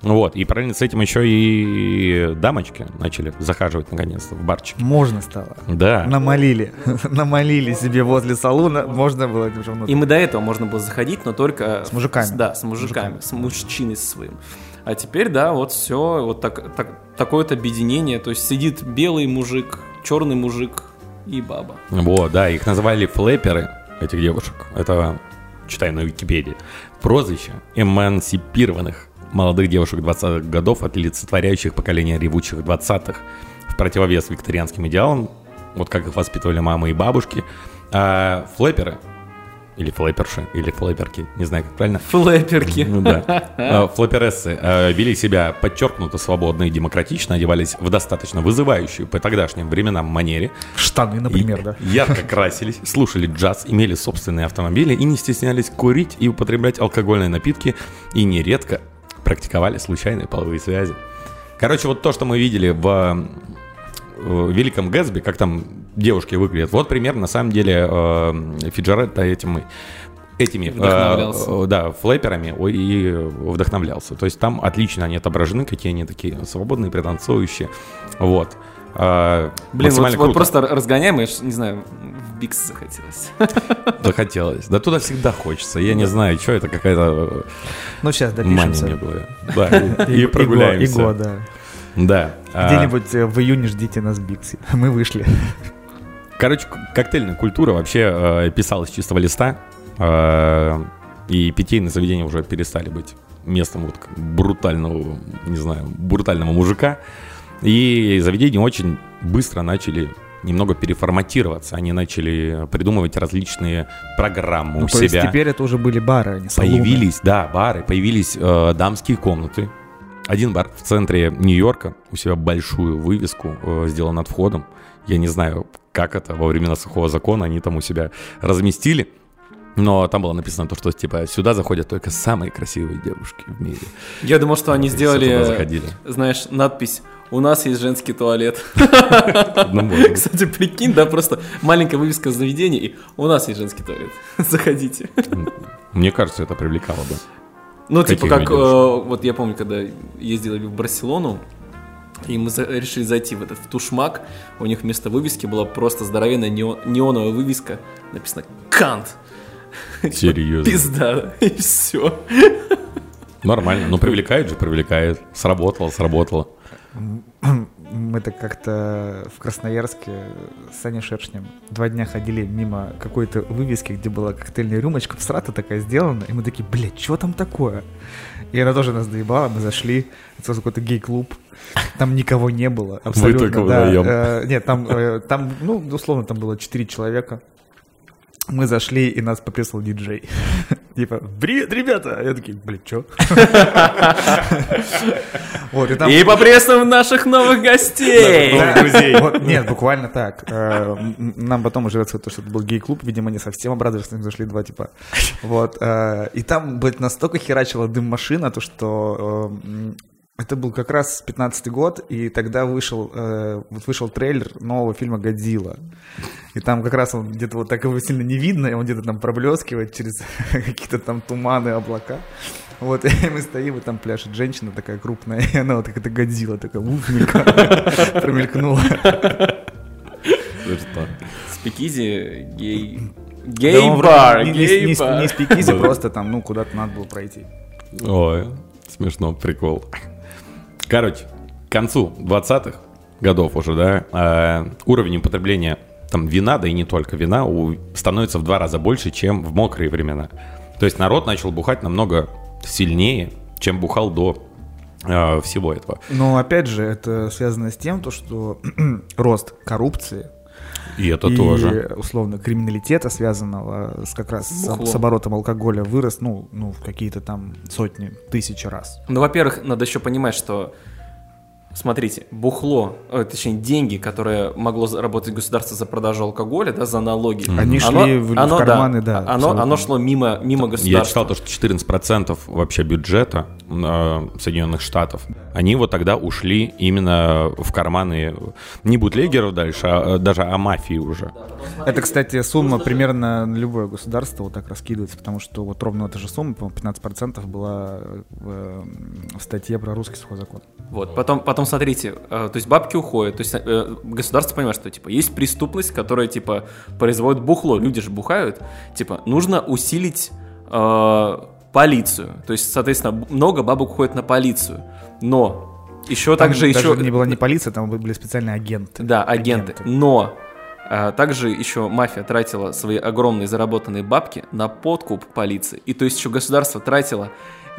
Вот, и параллельно с этим еще и дамочки начали захаживать наконец-то в барчик. Можно стало. Да. Намолили. (laughs) Намолили себе возле салона, можно было уже внутрь. Им и до этого можно было заходить, но только... С мужиками. С, да, с мужиками, мужиками. с мужчиной своим. А теперь, да, вот все, вот так, так, такое-то объединение. То есть сидит белый мужик, черный мужик и баба. Вот, да, их называли флэперы, этих девушек. Это, читай на Википедии. Прозвище эмансипированных молодых девушек 20-х годов, олицетворяющих поколение ревучих 20-х, в противовес викторианским идеалам, вот как их воспитывали мамы и бабушки. А флэперы или флэперши, или флэперки, не знаю, как правильно. Флэперки. Ну да. А, флэперессы а, вели себя подчеркнуто свободно и демократично, одевались в достаточно вызывающую по тогдашним временам манере. Штаны, например, да. Ярко красились, слушали джаз, имели собственные автомобили и не стеснялись курить и употреблять алкогольные напитки, и нередко практиковали случайные половые связи. Короче, вот то, что мы видели в в Великом Гэтсби, как там девушки выглядят. Вот примерно, на самом деле, э, Фиджаретто этим этими э, да, флэперами и вдохновлялся. То есть там отлично они отображены, какие они такие свободные, пританцующие. Вот. Блин, вот, вот просто разгоняем, и, не знаю, Бикс захотелось. (laughs) Захотелось. Да туда всегда хочется. Я не знаю, что это какая-то Ну, сейчас допишемся. Мания мне Да, (laughs) и прогуляемся. Иго, да. Да. А Где-нибудь э, в июне ждите нас в Биксе. (laughs) Мы вышли. Короче, коктейльная культура вообще э, писалась с чистого листа. Э, и питейные заведения уже перестали быть местом вот брутального, не знаю, брутального мужика. И заведения очень быстро начали немного переформатироваться. Они начали придумывать различные программы ну, у то себя. Есть теперь это уже были бары, а не салоны. Появились, да, бары, появились э, дамские комнаты. Один бар в центре Нью-Йорка, у себя большую вывеску э, сделал над входом. Я не знаю, как это, во времена сухого закона они там у себя разместили. Но там было написано то, что типа сюда заходят только самые красивые девушки в мире. Я думал, что они сделали, знаешь, надпись у нас есть женский туалет. Ну, Кстати, прикинь, да, просто маленькая вывеска заведения, и у нас есть женский туалет. (laughs) Заходите. Мне кажется, это привлекало бы. Ну, типа как, э, вот я помню, когда ездили в Барселону, и мы за, решили зайти в этот в Тушмак, у них вместо вывески была просто здоровенная неон, неоновая вывеска, написано «Кант». Серьезно? Пизда, (laughs) и все. Нормально, ну привлекает же, привлекает. Сработало, сработало. Мы-то как-то в Красноярске с Саней Шершнем два дня ходили мимо какой-то вывески, где была коктейльная рюмочка, всрата такая сделана, и мы такие, блядь, что там такое? И она тоже нас доебала, мы зашли, это какой-то гей-клуб, там никого не было, абсолютно. Вы только да. Э, нет, там, э, там, ну, условно, там было четыре человека, мы зашли, и нас попресал диджей. (laughs) Типа, привет, ребята! Я такие, блин, чё? (laughs) Вот, и, там... и поприветствуем наших новых (laughs) гостей! Нет, буквально так. Э, нам потом уже то, что это был гей-клуб, видимо, не совсем обрадовались, что зашли два типа. Вот. Э, и там, блядь, настолько херачила дым машина, то что э, это был как раз 15-й год, и тогда вышел, э, вот вышел трейлер нового фильма «Годзилла». И там как раз он где-то вот так его сильно не видно, и он где-то там проблескивает через (laughs) какие-то там туманы, облака. Вот, (laughs) и мы стоим, и там пляшет женщина такая крупная, и она вот как это Годзилла, такая уф, (laughs) промелькнула. Спикизи гей... Гей-бар, гей-бар. Не спикизи, просто там, ну, куда-то надо было пройти. Ой, смешно, прикол. Короче, к концу 20-х годов уже, да, э, уровень употребления там вина, да и не только вина, становится в два раза больше, чем в мокрые времена. То есть народ начал бухать намного сильнее, чем бухал до э, всего этого. Но опять же, это связано с тем, то, что (clears throat) рост коррупции и это и, тоже. условно, криминалитета, связанного с как раз с, с оборотом алкоголя, вырос, ну, ну, в какие-то там сотни, тысячи раз. Ну, во-первых, надо еще понимать, что смотрите, бухло, э, точнее деньги, которые могло заработать государство за продажу алкоголя, да, за налоги. Они оно, шли в, оно, в карманы, да. да оно, оно шло мимо, мимо государства. Я читал то, что 14% вообще бюджета э, Соединенных Штатов, они вот тогда ушли именно в карманы не бутлегеров дальше, а э, даже а мафии уже. Это, кстати, сумма примерно на любое государство вот так раскидывается, потому что вот ровно эта же сумма, по 15% была в, в статье про русский сухой закон. Вот, потом, потом смотрите, э, то есть бабки уходят, то есть э, государство понимает, что типа есть преступность, которая типа производит бухло, люди же бухают, типа нужно усилить э, полицию, то есть соответственно много бабок уходит на полицию, но еще Там также даже еще не была не полиция, там были специальные агенты. да агенты, Агенты. но э, также еще мафия тратила свои огромные заработанные бабки на подкуп полиции, и то есть еще государство тратило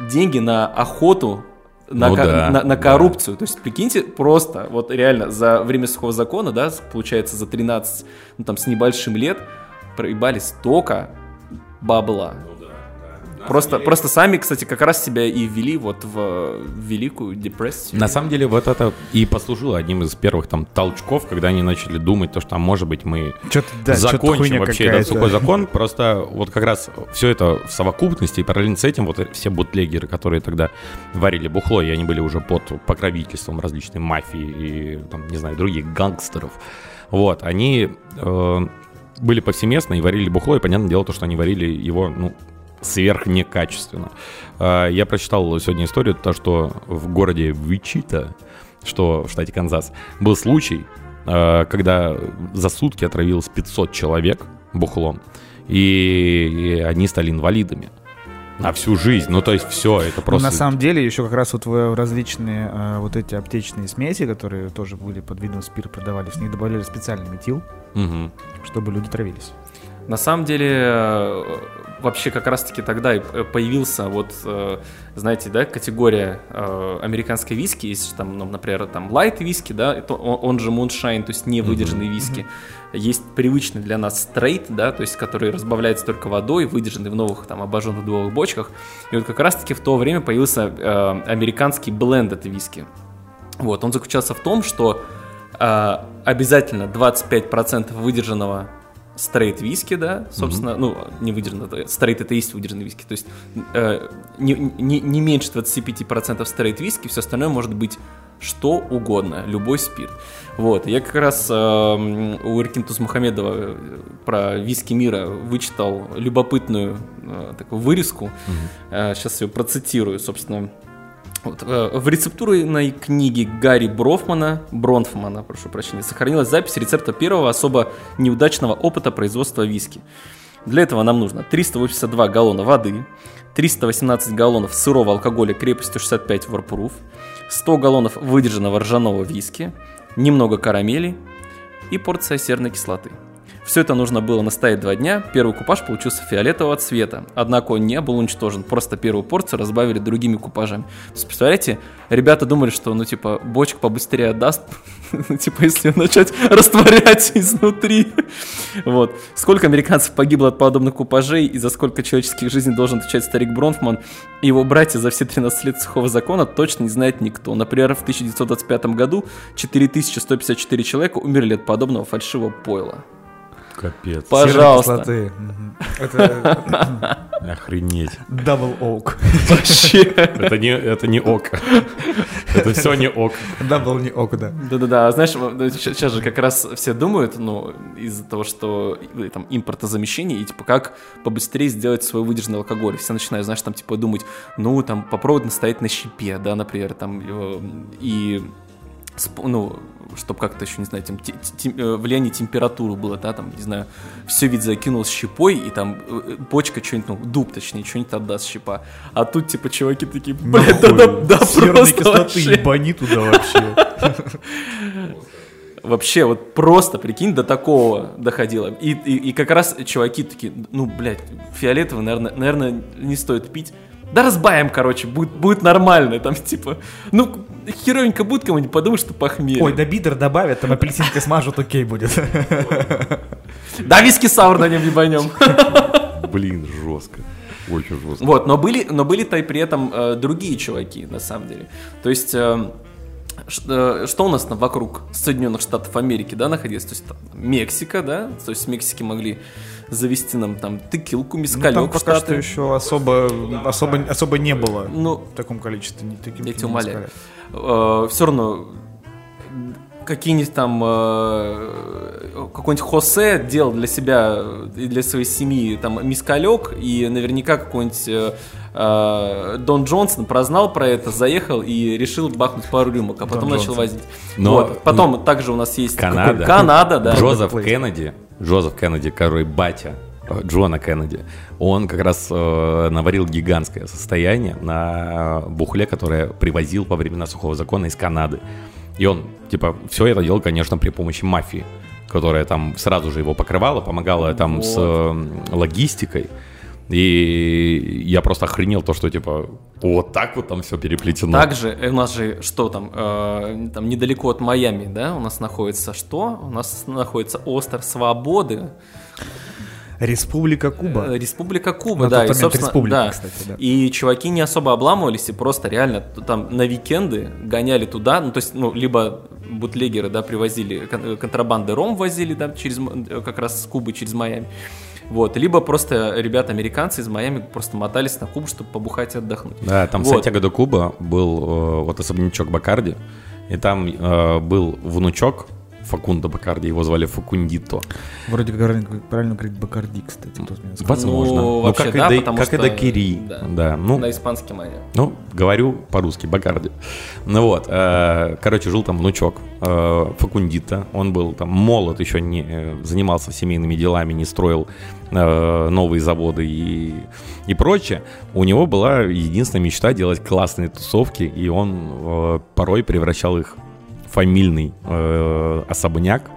деньги на охоту на, Ну ко- да, на, на да. коррупцию. То есть, прикиньте, просто, вот реально, за время сухого закона, да, получается, за 13, ну там, с небольшим лет, проебали столько бабла. Просто, просто сами, кстати, как раз себя и ввели вот в, Великую депрессию. На самом деле вот это и послужило одним из первых там толчков, когда они начали думать, то, что, а может быть, мы да, закончим вообще этот сухой закон. (laughs) Просто вот как раз все это в совокупности, и параллельно с этим вот все бутлегеры, которые тогда варили бухло, и они были уже под покровительством различной мафии и, там, не знаю, других гангстеров, вот, они э, были повсеместно и варили бухло, и понятное дело то, что они варили его, ну, сверх некачественно. Э, Я прочитал сегодня историю, то, что в городе Вичита, что в штате Канзас, был случай, э, когда за сутки отравилось 500 человек бухлом, и они стали инвалидами. На всю жизнь. Ну, то есть все, это Ну, просто... на самом деле, еще как раз вот в различные э, вот эти аптечные смеси, которые тоже были под видом спирта продавались, в них добавляли специальный метил, Мгм. чтобы люди травились. На самом деле, э, вообще как раз-таки тогда и появился вот, э, знаете, да, категория э, американской виски, есть там, ну, например, там light виски, да, это он, же moonshine, то есть не выдержанный виски. Есть привычный для нас straight, да, то есть который разбавляется только водой, выдержанный в новых там обожженных дубовых бочках. И вот как раз-таки в то время появился э, американский бленд этой виски. Вот, он заключался в том, что э, обязательно 25% выдержанного стрейт виски, да, собственно, ну, не выдержанного, стрейт это и есть выдержанный виски, то есть э, не, не, не меньше 25% стрейт виски, все остальное может быть что угодно, любой спирт. Вот, я как раз э, у Иркинтус Мухамедова э, про виски мира вычитал любопытную э, такую вырезку, сейчас ее процитирую, собственно, вот, э, в рецептурной книге Гарри Брофмана, Бронфмана, прошу прощения, сохранилась запись рецепта первого особо неудачного опыта производства виски. Для этого нам нужно 382 галлона воды, 318 галлонов сырого алкоголя крепостью 65 варпруф, 100 галлонов выдержанного ржаного виски, немного карамели и порция серной кислоты. Все это нужно было настоять два дня. Первый купаж получился фиолетового цвета. Однако он не был уничтожен. Просто первую порцию разбавили другими купажами. То есть, представляете, ребята думали, что, ну, типа, бочка побыстрее отдаст. (laughs) Типа, если начать (laughs) растворять изнутри. Вот. Сколько американцев погибло от подобных купажей и за сколько человеческих жизней должен отвечать старик Бронфман и его братья за все 13 лет сухого закона точно не знает никто. Например, в 1925 году 4154 человека умерли от подобного фальшивого пойла. Капец. Пожалуйста. Это (laughs) Охренеть. double oak. Вообще. Это не, это не ок. Это все не ок. Double не oak, да. Да-да-да, а знаешь, сейчас же как раз все думают, ну, из-за того, что э, там импортозамещение, и типа как побыстрее сделать свой выдержанный алкоголь. Все начинают, знаешь, там типа думать, ну, там попробовать настоять на щепе, да, например, там, и ну, чтобы как-то еще, не знаю, тем, те- те- э, влияние температуры было, да, там, не знаю, все вид закинул с щепой, и там э, почка что-нибудь, ну, дуб, точнее, что-нибудь отдаст щепа. А тут, типа, чуваки такие, блядь, да, да, да, просто кислоты вообще. ебани туда вообще. (laughs) Вообще, вот просто, прикинь, до такого доходило. И, и, и как раз чуваки такие, ну, блядь, фиолетовый, наверное, наверное, не стоит пить. Да разбавим, короче, будет, будет нормально. Там, (laughs) типа, ну, херовенько будет кому-нибудь подумать, что похмелье. Ой, да бидер добавят, там апельсинка смажут, окей будет. (laughs) Да виски саур на нем ебанем. (laughs) Блин, жестко. Очень жестко. Вот, но были, но были-то и при этом э, другие чуваки, на самом деле. То есть... э, Э, что у нас там вокруг Соединенных Штатов Америки, да, находилось? То есть там, Мексика, да, то есть Мексики могли завести нам там тыкилку, мискалек. Ну, там пока что еще особо, особо, особо не было ну, в таком количестве. Не тыкилки, я тебя умоляю. Э, все равно какие-нибудь там э, какой-нибудь Хосе делал для себя и для своей семьи там мискалек, и наверняка какой-нибудь э, э, Дон Джонсон прознал про это, заехал и решил бахнуть пару рюмок, а потом Дон начал Джонсон. возить. Но, вот. Потом ну, также у нас есть Канада, Канада да. Джозеф Кеннеди, Джозеф Кеннеди, который батя э, Джона Кеннеди, он как раз э, наварил гигантское состояние на бухле, которое привозил во времена сухого закона из Канады. И он, типа, все это делал, конечно, при помощи мафии, которая там сразу же его покрывала, помогала там вот. с э, логистикой. И я просто охренел то, что типа вот так вот там все переплетено. Также у нас же что там, э, там недалеко от Майами, да, у нас находится что? У нас находится остров Свободы. Республика Куба. Э, Республика Куба, на да. И, собственно, республика, да. Кстати, да. И чуваки не особо обламывались и просто реально там на викенды гоняли туда, ну то есть, ну, либо бутлегеры, да, привозили, контрабанды ром возили, да, через, э, как раз с Кубы через Майами. Вот, либо просто ребята американцы из Майами просто мотались на Кубу, чтобы побухать и отдохнуть. Да, там вот. в Сантьяго до Куба был э, вот особнячок Бакарди, и там э, был внучок Факундо Бакарди, его звали Факундито. Вроде как правильно, говорить Бакарди, кстати, кто мне Возможно. Ну, ну как, да, и, да, как что, и Дакири. Да, да. Ну, на испанский манер. Ну, говорю по-русски, Бакарди. Ну вот, э, короче, жил там внучок э, Факундита, он был там молод, еще не э, занимался семейными делами, не строил новые заводы и, и прочее. У него была единственная мечта делать классные тусовки, и он э, порой превращал их фамильный э, особняк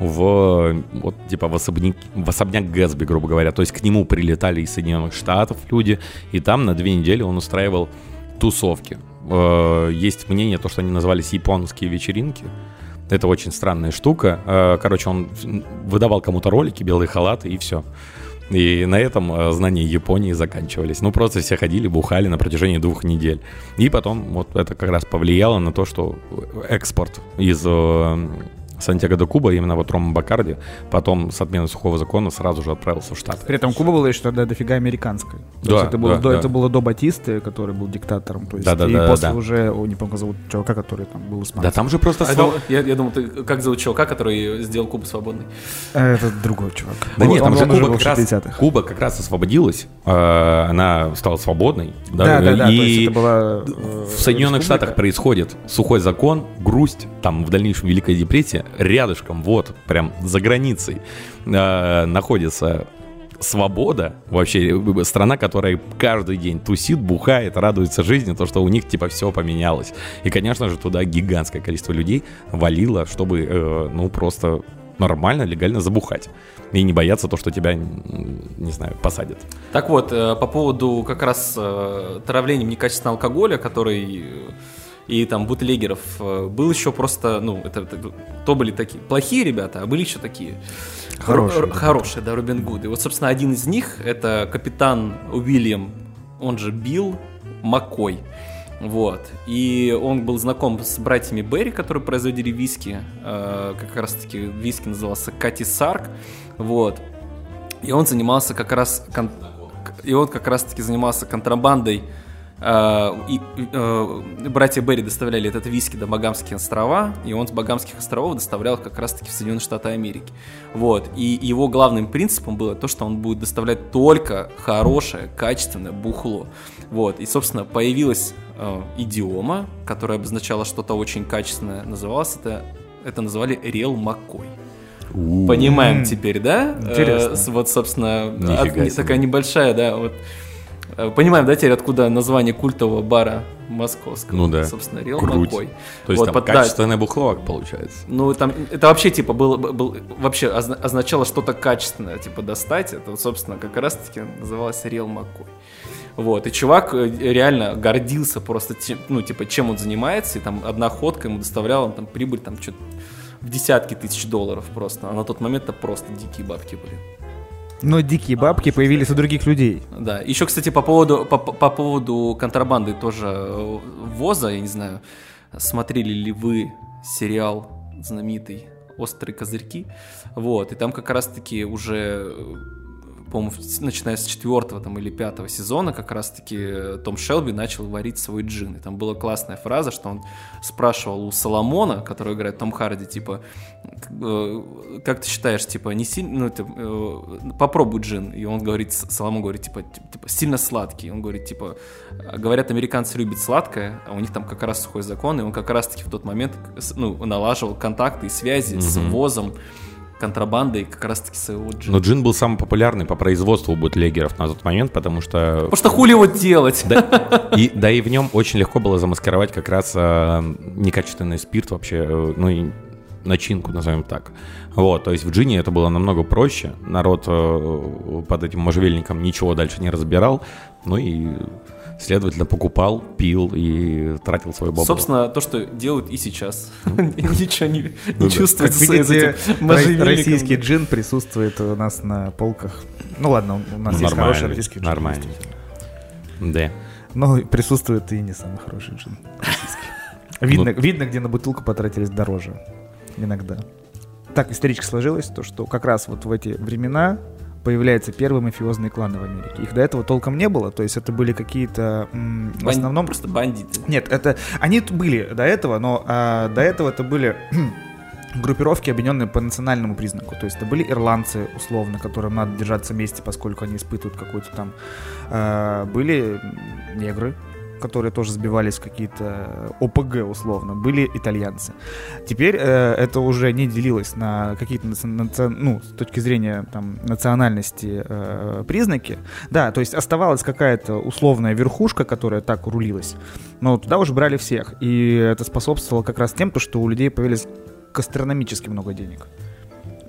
в вот типа в особняк, в особняк Гэтсби, грубо говоря. То есть к нему прилетали из Соединенных Штатов люди, и там на две недели он устраивал тусовки. Э, есть мнение, то, что они назывались японские вечеринки. Это очень странная штука. Э, короче, он выдавал кому-то ролики, белые халаты и все. И на этом э, знания Японии заканчивались. Ну, просто все ходили, бухали на протяжении двух недель. И потом вот это как раз повлияло на то, что экспорт из э, Сантьяго де Куба, именно вот Рома Бакарди, потом с отменой сухого закона сразу же отправился в Штаты. При этом Куба была еще тогда дофига американской. То да, это, было да, до, да. это было до Батисты, который был диктатором. То есть, да, да, и да, после да. уже, о, не помню, как зовут чувака, который там был испанцем. Да там же просто... А своб... я, я думал, ты как зовут чувака, который сделал Кубу свободной? А, это другой чувак. Да нет, там же Куба как, раз, Куба как раз освободилась, э, она стала свободной. Да, да, да. И была, э, в Соединенных Штатах происходит сухой закон, грусть, там в дальнейшем Великая депрессия, рядышком, вот, прям за границей э, находится свобода, вообще страна, которая каждый день тусит, бухает, радуется жизни, то, что у них типа все поменялось. И, конечно же, туда гигантское количество людей валило, чтобы, э, ну, просто нормально, легально забухать. И не бояться то, что тебя, не знаю, посадят. Так вот, э, по поводу как раз э, травления некачественного алкоголя, который и там бутлегеров. Э, был еще просто, ну, это, это то были такие плохие ребята, а были еще такие хорошие, р- хорошие да, Робин Гуд. И вот, собственно, один из них это капитан Уильям, он же Билл Маккой. Вот. И он был знаком с братьями Берри, которые производили виски. Э, как раз таки виски назывался Кати Сарк. Вот. И он занимался как раз... Кон... И он как раз таки занимался контрабандой Э, и, э, братья Берри доставляли этот виски до Багамских острова, и он с Багамских островов доставлял как раз-таки в Соединенные Штаты Америки. Вот. И его главным принципом было то, что он будет доставлять только хорошее, качественное бухло. Вот. И, собственно, появилась э, идиома, которая обозначала что-то очень качественное. Называлось это, это называли Рел Маккой. Понимаем теперь, да? Интересно. Э, вот, собственно, от, такая небольшая, да, вот Э, понимаем, да, теперь откуда название культового бара московского. Ну да. Собственно, Рил Макой. То есть вот, там под, качественное да, бухло получается. Ну, там, это вообще, типа, было, был, вообще означало что-то качественное, типа, достать. Это, собственно, как раз-таки называлось Рил Макой. Вот, и чувак э, реально гордился просто, тем, ну, типа, чем он занимается, и там одна ходка ему доставляла там прибыль, там, что-то в десятки тысяч долларов просто. А на тот момент это просто дикие бабки были. Но дикие бабки появились у других людей. Да. Еще, кстати, по поводу, по, по поводу контрабанды тоже э, ввоза, я не знаю, смотрели ли вы сериал знаменитый «Острые козырьки». Вот, и там как раз-таки уже по-моему, начиная с четвертого там, или пятого сезона, как раз-таки э, Том Шелби начал варить свой джин. И там была классная фраза, что он спрашивал у Соломона, который играет Том Харди, типа, э, как ты считаешь, типа, не сильно, ну, типа, э, попробуй джин. И он говорит, Соломон говорит, типа, типа, сильно сладкий. Он говорит, типа, говорят, американцы любят сладкое, а у них там как раз сухой закон, и он как раз-таки в тот момент, ну, налаживал контакты и связи mm-hmm. с ВОЗом, контрабандой как раз-таки своего джина. Но джин был самый популярный по производству бутлегеров на тот момент, потому что... Потому что хули его делать? Да и, да и в нем очень легко было замаскировать как раз э, некачественный спирт вообще, э, ну и начинку, назовем так. Вот, то есть в джине это было намного проще. Народ э, под этим можжевельником ничего дальше не разбирал. Ну и Следовательно, покупал, пил и тратил свой бабло. Собственно, то, что делают и сейчас. (laughs) Ничего не ну чувствуется Российский джин присутствует у нас на полках. Ну ладно, у нас есть хороший российский джин. Нормально. Да. Но присутствует и не самый хороший джин (laughs) Видно, ну. видно, где на бутылку потратились дороже. Иногда. Так исторически сложилось, то, что как раз вот в эти времена появляются первые мафиозные кланы в Америке. Их до этого толком не было, то есть это были какие-то м, в основном просто бандиты. Нет, это они были до этого, но а, до этого это были (clears throat) группировки, объединенные по национальному признаку. То есть это были ирландцы, условно, которым надо держаться вместе, поскольку они испытывают какой-то там... Э, были негры, которые тоже сбивались в какие-то ОПГ условно, были итальянцы. Теперь э, это уже не делилось на какие-то, ну, с точки зрения там, национальности э, признаки. Да, то есть оставалась какая-то условная верхушка, которая так рулилась, но туда уже брали всех. И это способствовало как раз тем, что у людей появились астрономически много денег.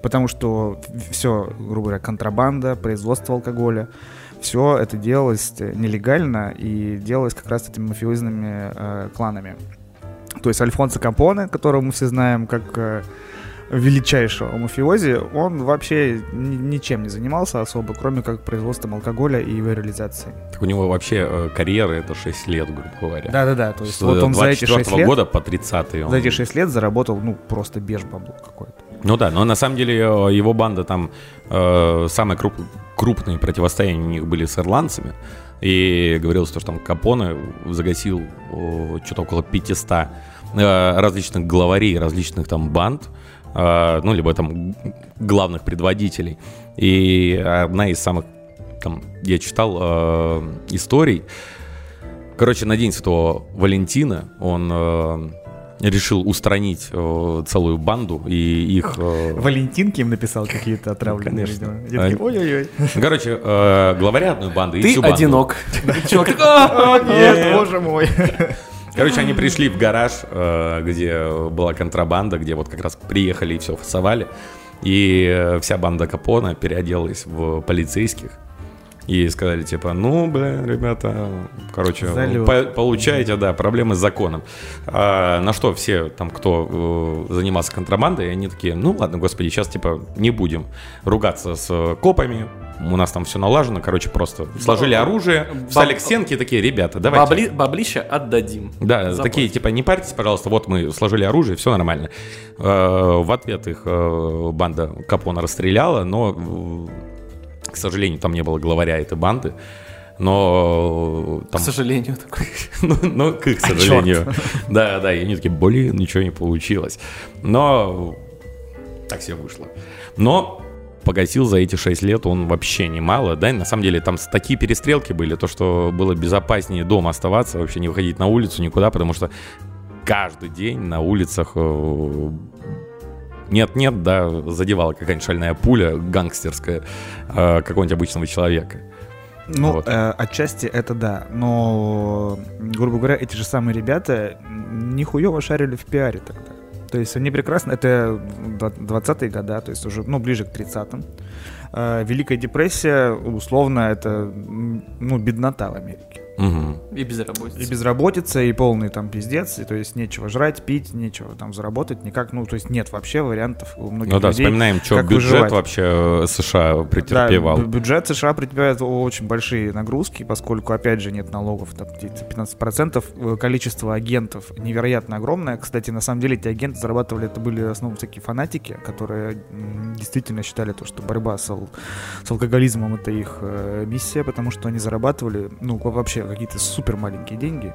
Потому что все, грубо говоря, контрабанда, производство алкоголя, все это делалось нелегально и делалось как раз этими мафиозными э, кланами. То есть Альфонсо Капоне, которого мы все знаем как э, величайшего мафиози, он вообще ничем не занимался особо, кроме как производством алкоголя и его реализацией. Так у него вообще э, карьера это 6 лет, грубо говоря. Да-да-да, то есть С вот он за эти 6 лет... года по 30 он... За эти 6 лет заработал, ну, просто беж бабло какой-то. Ну да, но на самом деле э, его банда там э, самая круп, крупные противостояния у них были с ирландцами. И говорилось, что там Капоне загасил что-то около 500 э, различных главарей, различных там банд, э, ну, либо там главных предводителей. И одна из самых, там, я читал э, историй, короче, на День Святого Валентина он решил устранить э, целую банду и их... Э... Валентинки им написал какие-то отравленные, Конечно. видимо. Ой-ой-ой. Короче, э, главаря одной банды Ты и всю банду. одинок. (laughs) Нет, боже мой. Короче, они пришли в гараж, э, где была контрабанда, где вот как раз приехали и все фасовали. И э, вся банда Капона переоделась в полицейских. И сказали, типа, ну, бля, ребята, короче, по получаете, да, проблемы с законом. А, на что все там, кто э, занимался контрабандой, они такие, ну, ладно, господи, сейчас, типа, не будем ругаться с копами, у нас там все налажено, короче, просто сложили оружие, встали к стенке и такие, ребята, давайте. Бабли, баблища отдадим. Да, Заплатим. такие, типа, не парьтесь, пожалуйста, вот мы сложили оружие, все нормально. Э, в ответ их э, банда Капона расстреляла, но к сожалению, там не было главаря этой банды. Но там... К сожалению, такой. (laughs) ну, ну, к а сожалению. да, да, и они такие, блин, ничего не получилось. Но так все вышло. Но погасил за эти 6 лет он вообще немало, да, на самом деле там такие перестрелки были, то, что было безопаснее дома оставаться, вообще не выходить на улицу никуда, потому что каждый день на улицах э, нет-нет, да, задевала какая-нибудь шальная пуля гангстерская э, какого-нибудь обычного человека. Ну, вот. э, отчасти это да, но, грубо говоря, эти же самые ребята нихуево шарили в пиаре тогда. То есть они прекрасно, это 20-е годы, то есть уже, ну, ближе к 30-м. Э, Великая депрессия, условно, это, ну, беднота в Америке. Угу. И безработица. И безработица, и полный там пиздец, и то есть нечего жрать, пить, нечего там заработать, никак, ну то есть нет вообще вариантов у многих Ну да, людей, вспоминаем, что как бюджет выживать. вообще э, США претерпевал. Да, бю- бюджет США претерпевает очень большие нагрузки, поскольку, опять же, нет налогов, там, где-то 15%. Э, Количество агентов невероятно огромное. Кстати, на самом деле, эти агенты зарабатывали, это были в основном всякие фанатики, которые действительно считали то, что борьба с, ал- с алкоголизмом — это их э, миссия, потому что они зарабатывали, ну, вообще какие-то супер маленькие деньги.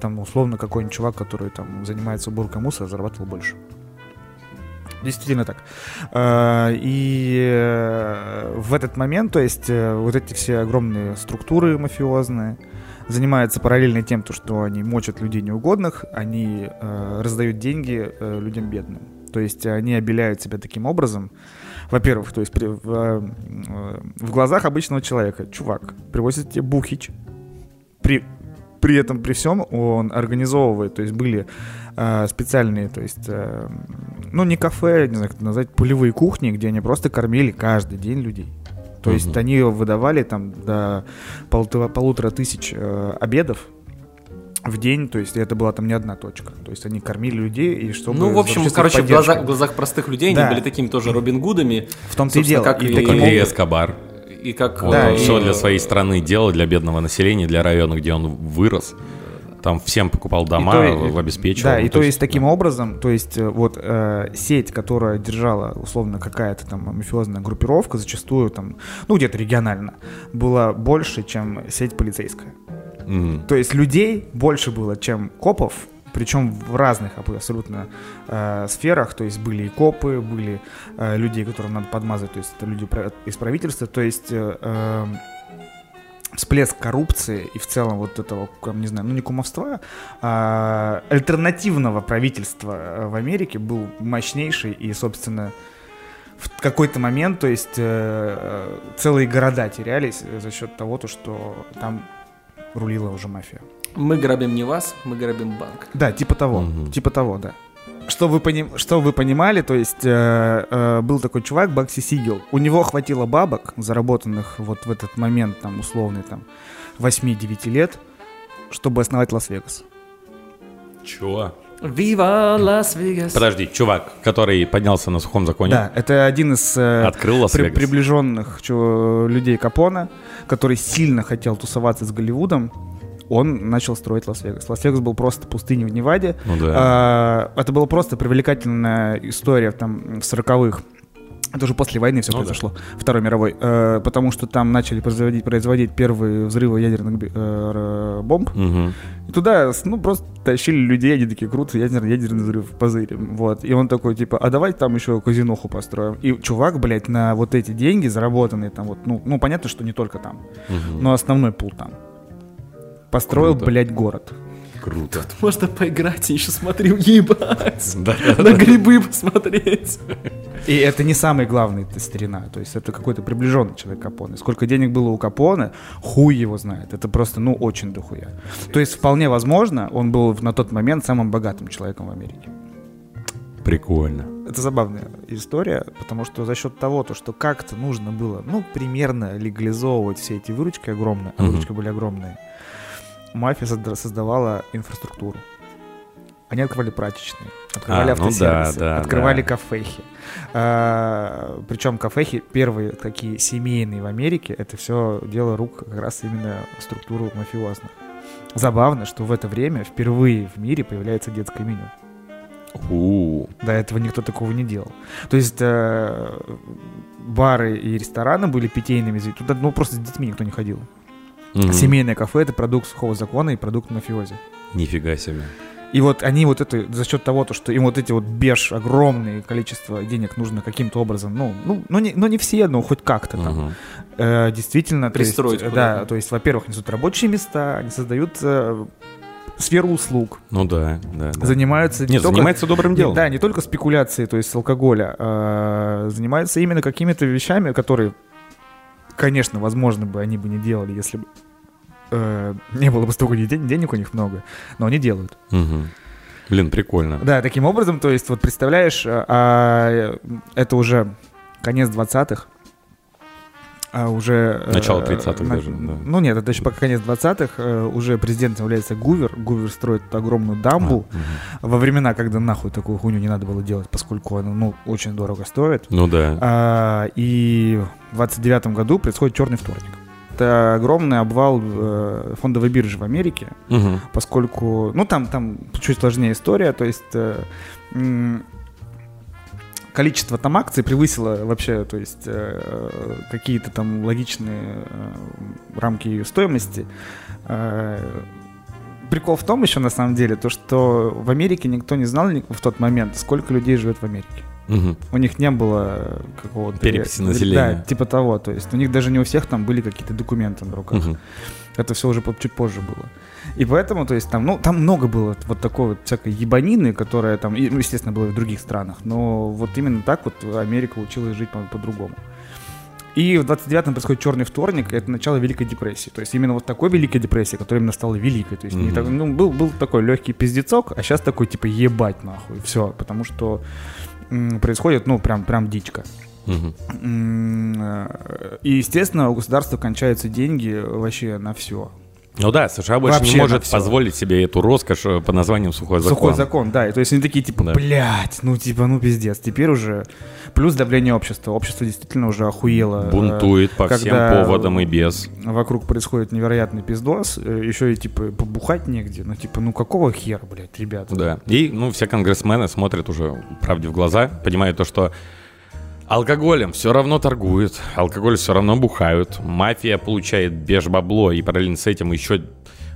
Там, условно, какой-нибудь чувак, который там занимается уборкой мусора, зарабатывал больше. Действительно так. А, И э, в этот момент, то есть э, вот эти все огромные структуры мафиозные занимаются параллельно тем, то, что они мочат людей неугодных, они э, раздают деньги людям бедным. То есть они обеляют себя таким образом. Во-первых, то есть в, в глазах обычного человека чувак привозит тебе бухич, при, при этом, при всем, он организовывает, то есть были э, специальные, то есть, э, ну, не кафе, не знаю, как это назвать, полевые кухни, где они просто кормили каждый день людей. То есть они выдавали там до полутора, полутора тысяч э, обедов в день, то есть это была там не одна точка. То есть они кормили людей, и чтобы... Ну, в общем, короче, в глазах, в глазах простых людей Да. они были такими тоже Робин Гудами. В том-то и дело. как И и- и Эскобар. И как... Да, он и- все для своей страны делал, для бедного населения, для района, где он вырос. Там всем покупал дома, И то- обеспечивал. Да, Ну, и то есть таким образом, то есть э, вот э, сеть, которая держала условно какая-то там мафиозная группировка, зачастую там, ну где-то регионально, была больше, чем сеть полицейская. Мгм. То есть людей больше было, чем копов, причем в разных аб- абсолютно э, сферах, то есть были и копы, были э, люди, которым надо подмазать, то есть это люди из правительства, то есть э, э, всплеск коррупции и в целом вот этого, не знаю, ну не кумовства, а альтернативного правительства э, в Америке был мощнейший и, собственно, в какой-то момент, то есть э, э, целые города терялись за счет того, то, что там рулила уже мафия. Мы грабим не вас, мы грабим банк. Да, типа того, Мгм. типа того, да. Что вы, поним... что вы понимали, то есть э, э, был такой чувак, Бакси Сигел, у него хватило бабок, заработанных вот в этот момент, там, условный, там, 8-9 лет, чтобы основать Лас-Вегас. Чего? Viva Las Vegas. Подожди, чувак, который поднялся на сухом законе, Да, это один из э, открыл при- приближенных чу- людей Капона, который сильно хотел тусоваться с Голливудом, он начал строить Лас-Вегас. Лас-Вегас был просто пустыней в Неваде, Ну да. А, это была просто привлекательная история там в сороковых. Это уже после войны все Ну да. произошло, Второй мировой, Э, потому что там начали производить, производить первые взрывы ядерных э, бомб. Мгм. И туда, ну, просто тащили людей, они такие, круто, ядерный, ядерный взрыв, позырим. Вот. И он такой, типа, а давайте там еще казиноху построим. И чувак, блядь, на вот эти деньги, заработанные там, вот, ну, ну понятно, что не только там, Мгм. но основной пул там. Построил, Круто. блядь, город. Круто. Можно поиграть и еще смотри, ебать. Да. На грибы посмотреть. И это не самый главный т- старина, то есть это какой-то приближенный человек Капоне. Сколько денег было у Капоне, хуй его знает. Это просто, ну, очень дохуя. То есть вполне возможно, он был на тот момент самым богатым человеком в Америке. Прикольно. Это забавная история, потому что за счет того, то, что как-то нужно было, ну, примерно легализовывать все эти выручки огромные, а выручки были огромные, мафия созда- создавала инфраструктуру. Они открывали прачечные, открывали А, ну автосервисы, да, да, открывали да. кафехи. А, причем кафехи первые такие семейные в Америке, это все дело рук как раз именно структуру мафиозных. Забавно, что в это время впервые в мире появляется детское меню. У, До этого никто такого не делал. То есть э, бары и рестораны были питейными, туда ну просто с детьми никто не ходил. Мгм. Семейное кафе это продукт сухого закона и продукт мафиози. Нифига себе. И вот они вот это за счет того, то, что им вот эти вот беж огромное количество денег нужно каким-то образом, ну, ну, ну, не, ну не все, но хоть как-то там. Мгм. Э, действительно, то есть, Пристроить э, да, то есть, во-первых, несут рабочие места, они создают э, сферу услуг, Ну да, да. да. занимаются не Нет, только- занимается добрым Не- делом. Да, не только спекуляцией, то есть с алкоголя, а занимаются именно какими-то вещами, которые, конечно, возможно бы они бы не делали, если бы э, не было бы столько ден- денег у них много, но они делают. Мгм. Блин, прикольно. Да, таким образом, то есть вот представляешь, а, а, это уже конец 20-х, а уже... Начало 30-х э, даже, да. Ну нет, это еще пока конец 20-х. Э, уже президентом является Гувер. Гувер строит огромную дамбу. А, угу. Во времена, когда нахуй такую хуйню не надо было делать, поскольку она, ну, очень дорого стоит. Ну да. А, и в 29 году происходит черный вторник. Это огромный обвал э, фондовой биржи в Америке, угу. поскольку, ну там, там чуть сложнее история, то есть э, количество там акций превысило вообще, то есть э, какие-то там логичные э, рамки ее стоимости. Э, прикол в том еще на самом деле, то что в Америке никто не знал в тот момент, сколько людей живет в Америке. Угу. У них не было какого-то... Переписи населения. Да, типа того. То есть у них даже не у всех там были какие-то документы на руках. Угу. Это все уже чуть позже было. И поэтому, то есть там, ну, там много было вот такой вот всякой ебанины, которая там, ну, естественно, было и в других странах, но вот именно так вот Америка училась жить по- по-другому. И в 29-м происходит черный вторник, это начало Великой депрессии. То есть именно вот такой Великой депрессии, которая именно стала великой. То есть mm-hmm. не так, ну, был, был такой легкий пиздецок, а сейчас такой типа ебать нахуй, все. Потому что м- происходит, ну, прям, прям дичка. Э, и, естественно, у государства кончаются деньги вообще на все. Ну да, США больше Вообще не может позволить себе эту роскошь э, по названием сухой закон. Сухой закон, да. И то есть они такие, типа, да. блядь, ну типа, ну пиздец. Теперь уже плюс давление общества. Общество действительно уже охуело. Э, Бунтует по всем поводам и без. Вокруг происходит невероятный пиздос. Еще и типа побухать негде. Ну типа, ну какого хера, блядь, ребята? Да. И, ну, все конгрессмены смотрят уже правде в глаза, понимают то, что Алкоголем все равно торгуют, алкоголь все равно бухают, мафия получает беж-бабло и параллельно с этим еще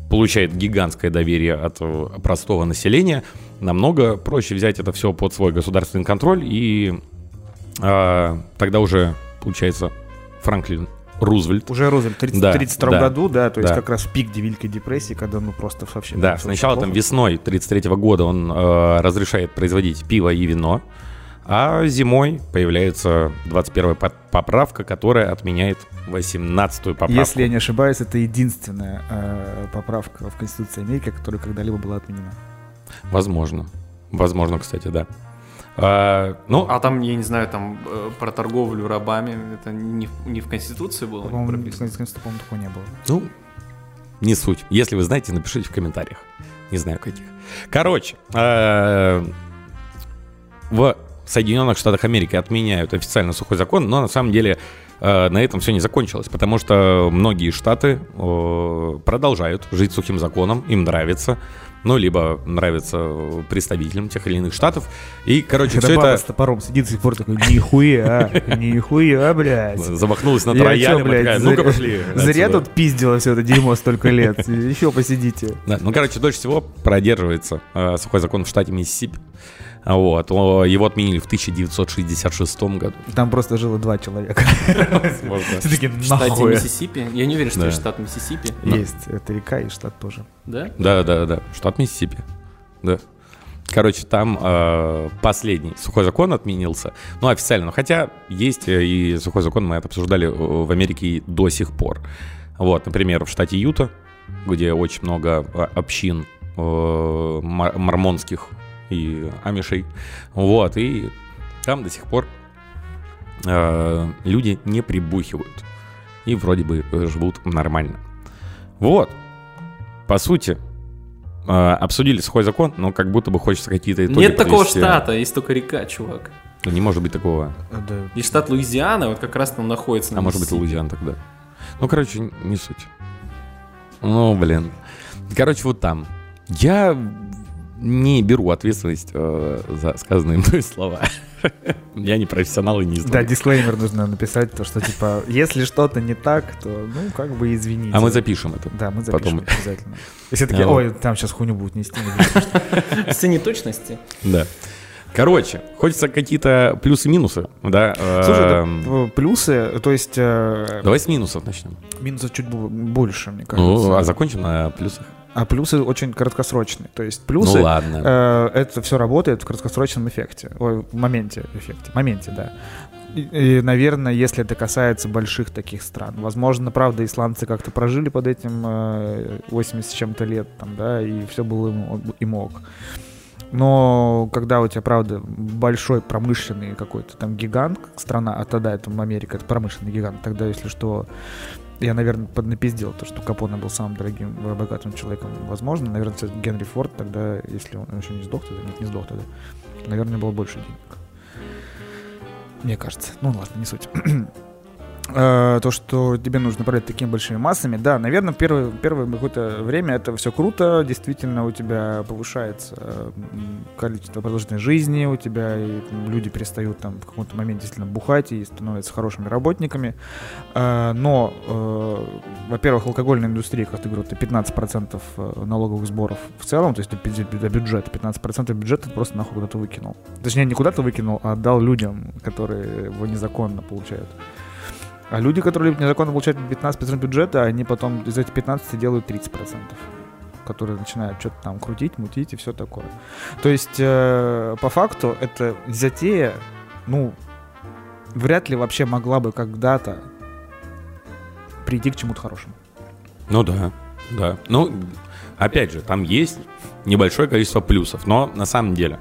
получает гигантское доверие от э, простого населения, намного проще взять это все под свой государственный контроль и э, тогда уже получается Франклин Рузвельт. Уже Рузвельт в 1932 да, году, да, то есть да. как раз пик Великой депрессии, когда ну просто вообще... Да, сначала там весной 1933 года он э, разрешает производить пиво и вино, а зимой появляется 21-я поправка, которая отменяет 18-ю поправку. Если я не ошибаюсь, это единственная э, поправка в Конституции Америки, которая когда-либо была отменена. Возможно. Возможно, кстати, да. А, ну, а там, я не знаю, там э, про торговлю рабами, это не, не в Конституции было по прописано? В Конституции, по-моему, такого не было. Ну, не суть. Если вы знаете, напишите в комментариях. Не знаю каких. Короче, э, в Соединенных Штатах Америки отменяют официально сухой закон, но на самом деле э, на этом все не закончилось, потому что многие штаты э, продолжают жить сухим законом, им нравится, ну, либо нравится представителям тех или иных штатов. И, короче, Когда все это... с топором сидит до сих пор такой, нихуя, нихуя, блядь. Замахнулась на роялем, такая, ну-ка пошли Зря тут пиздила все это дерьмо столько лет, еще посидите. Да, ну, короче, дольше всего продерживается э, сухой закон в штате Миссисипи. Вот. Его отменили в 1966 году. Там просто жило два человека. В штате Миссисипи? Я не уверен, что это штат Миссисипи. Есть. Это река и штат тоже. Да? Да, да, да. Штат Миссисипи. Да. Короче, там э, последний сухой закон отменился. Ну, официально. Хотя есть э, и сухой закон, мы это обсуждали э, в Америке до сих пор. Вот, например, в штате Юта, где очень много э, общин э, мормонских и амишей. Вот, и там до сих пор э, люди не прибухивают. И вроде бы живут нормально. Вот. По сути, э, обсудили сухой закон, но как будто бы хочется какие-то итоги Нет такого штата, есть только река, чувак. Ну, не может быть такого. Да. И штат Луизиана, вот как раз там находится. На а может быть Луизиана тогда. Ну, короче, не суть. Ну, блин. Короче, вот там. Я не беру ответственность э, за сказанные мной слова. (laughs) Я не профессионал и не знаю. Да, дисклеймер нужно написать, то, что, типа, если что-то не так, то, ну, как бы извините. А мы запишем это. Да, мы запишем Потом. обязательно. Если такие, ой, там сейчас хуйню будут нести. (laughs) Все неточности. Да. Короче, хочется какие-то плюсы-минусы, да? Слушай, да, эм, плюсы, то есть... Э, Давай с минусов начнем. Минусов чуть больше, мне кажется. Ну, а закончим на плюсах. А плюсы очень краткосрочные. То есть плюсы, ну, ладно. Э, это все работает в краткосрочном эффекте. Ой, в моменте эффекте. В моменте, да. И, и, наверное, если это касается больших таких стран. Возможно, правда, исландцы как-то прожили под этим э, 80 с чем-то лет, там, да, и все было им, им ок. Но когда у тебя, правда, большой промышленный какой-то там гигант, страна, а тогда это Америка, это промышленный гигант, тогда, если что, я, наверное, поднапиздил то, что Капоне был самым дорогим, богатым человеком, возможно. Наверное, Генри Форд тогда, если он еще не сдох тогда, нет, не сдох тогда, наверное, было больше денег. Мне кажется. Ну ладно, не суть. Э, то, что тебе нужно управлять такими большими массами, да, наверное, первое, первое какое-то время это все круто, действительно у тебя повышается количество продолжительной жизни, у тебя люди перестают там в каком-то моменте действительно бухать и становятся хорошими работниками, э, но, э, во-первых, алкогольная индустрия, как ты говорил, это 15% налоговых сборов в целом, то есть до бюджета, 15% бюджета просто нахуй куда-то выкинул. Точнее, не куда-то выкинул, а отдал людям, которые его незаконно получают. А люди, которые незаконно получают 15% бюджета, они потом из этих 15 делают 30%, которые начинают что-то там крутить, мутить и все такое. То есть, э, по факту, эта затея, ну, вряд ли вообще могла бы когда-то прийти к чему-то хорошему. Ну да, да. Ну, опять же, там есть небольшое количество плюсов, но на самом деле,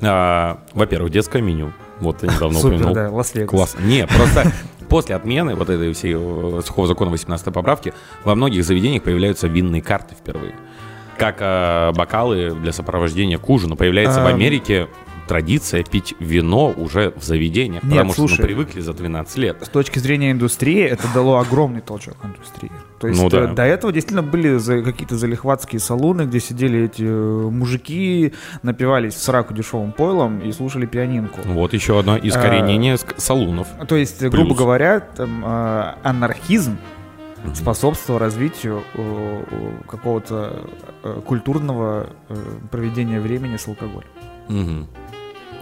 э, во-первых, детское меню. Вот я недавно (laughs) Супер, упомянул. да, Лас-Вегас. Класс. Не, просто После отмены вот этой всей э, сухого закона 18 поправки во многих заведениях появляются винные карты впервые. Как э, бокалы для сопровождения к ужину. Появляется в Америке традиция пить вино уже в заведениях, Нет, потому слушай, что мы привыкли за 12 лет. С точки зрения индустрии это дало огромный толчок индустрии. То есть Ну да. э, до этого действительно были за- какие-то залихватские салоны, где сидели эти э, мужики, напивались в сраку дешевым пойлом и слушали пианинку. Вот еще одно искоренение ск- салунов. То есть, э, грубо Плюс. говоря, там, э, анархизм способствовал развитию э, э, какого-то э, культурного э, проведения времени с алкоголем. Мгм.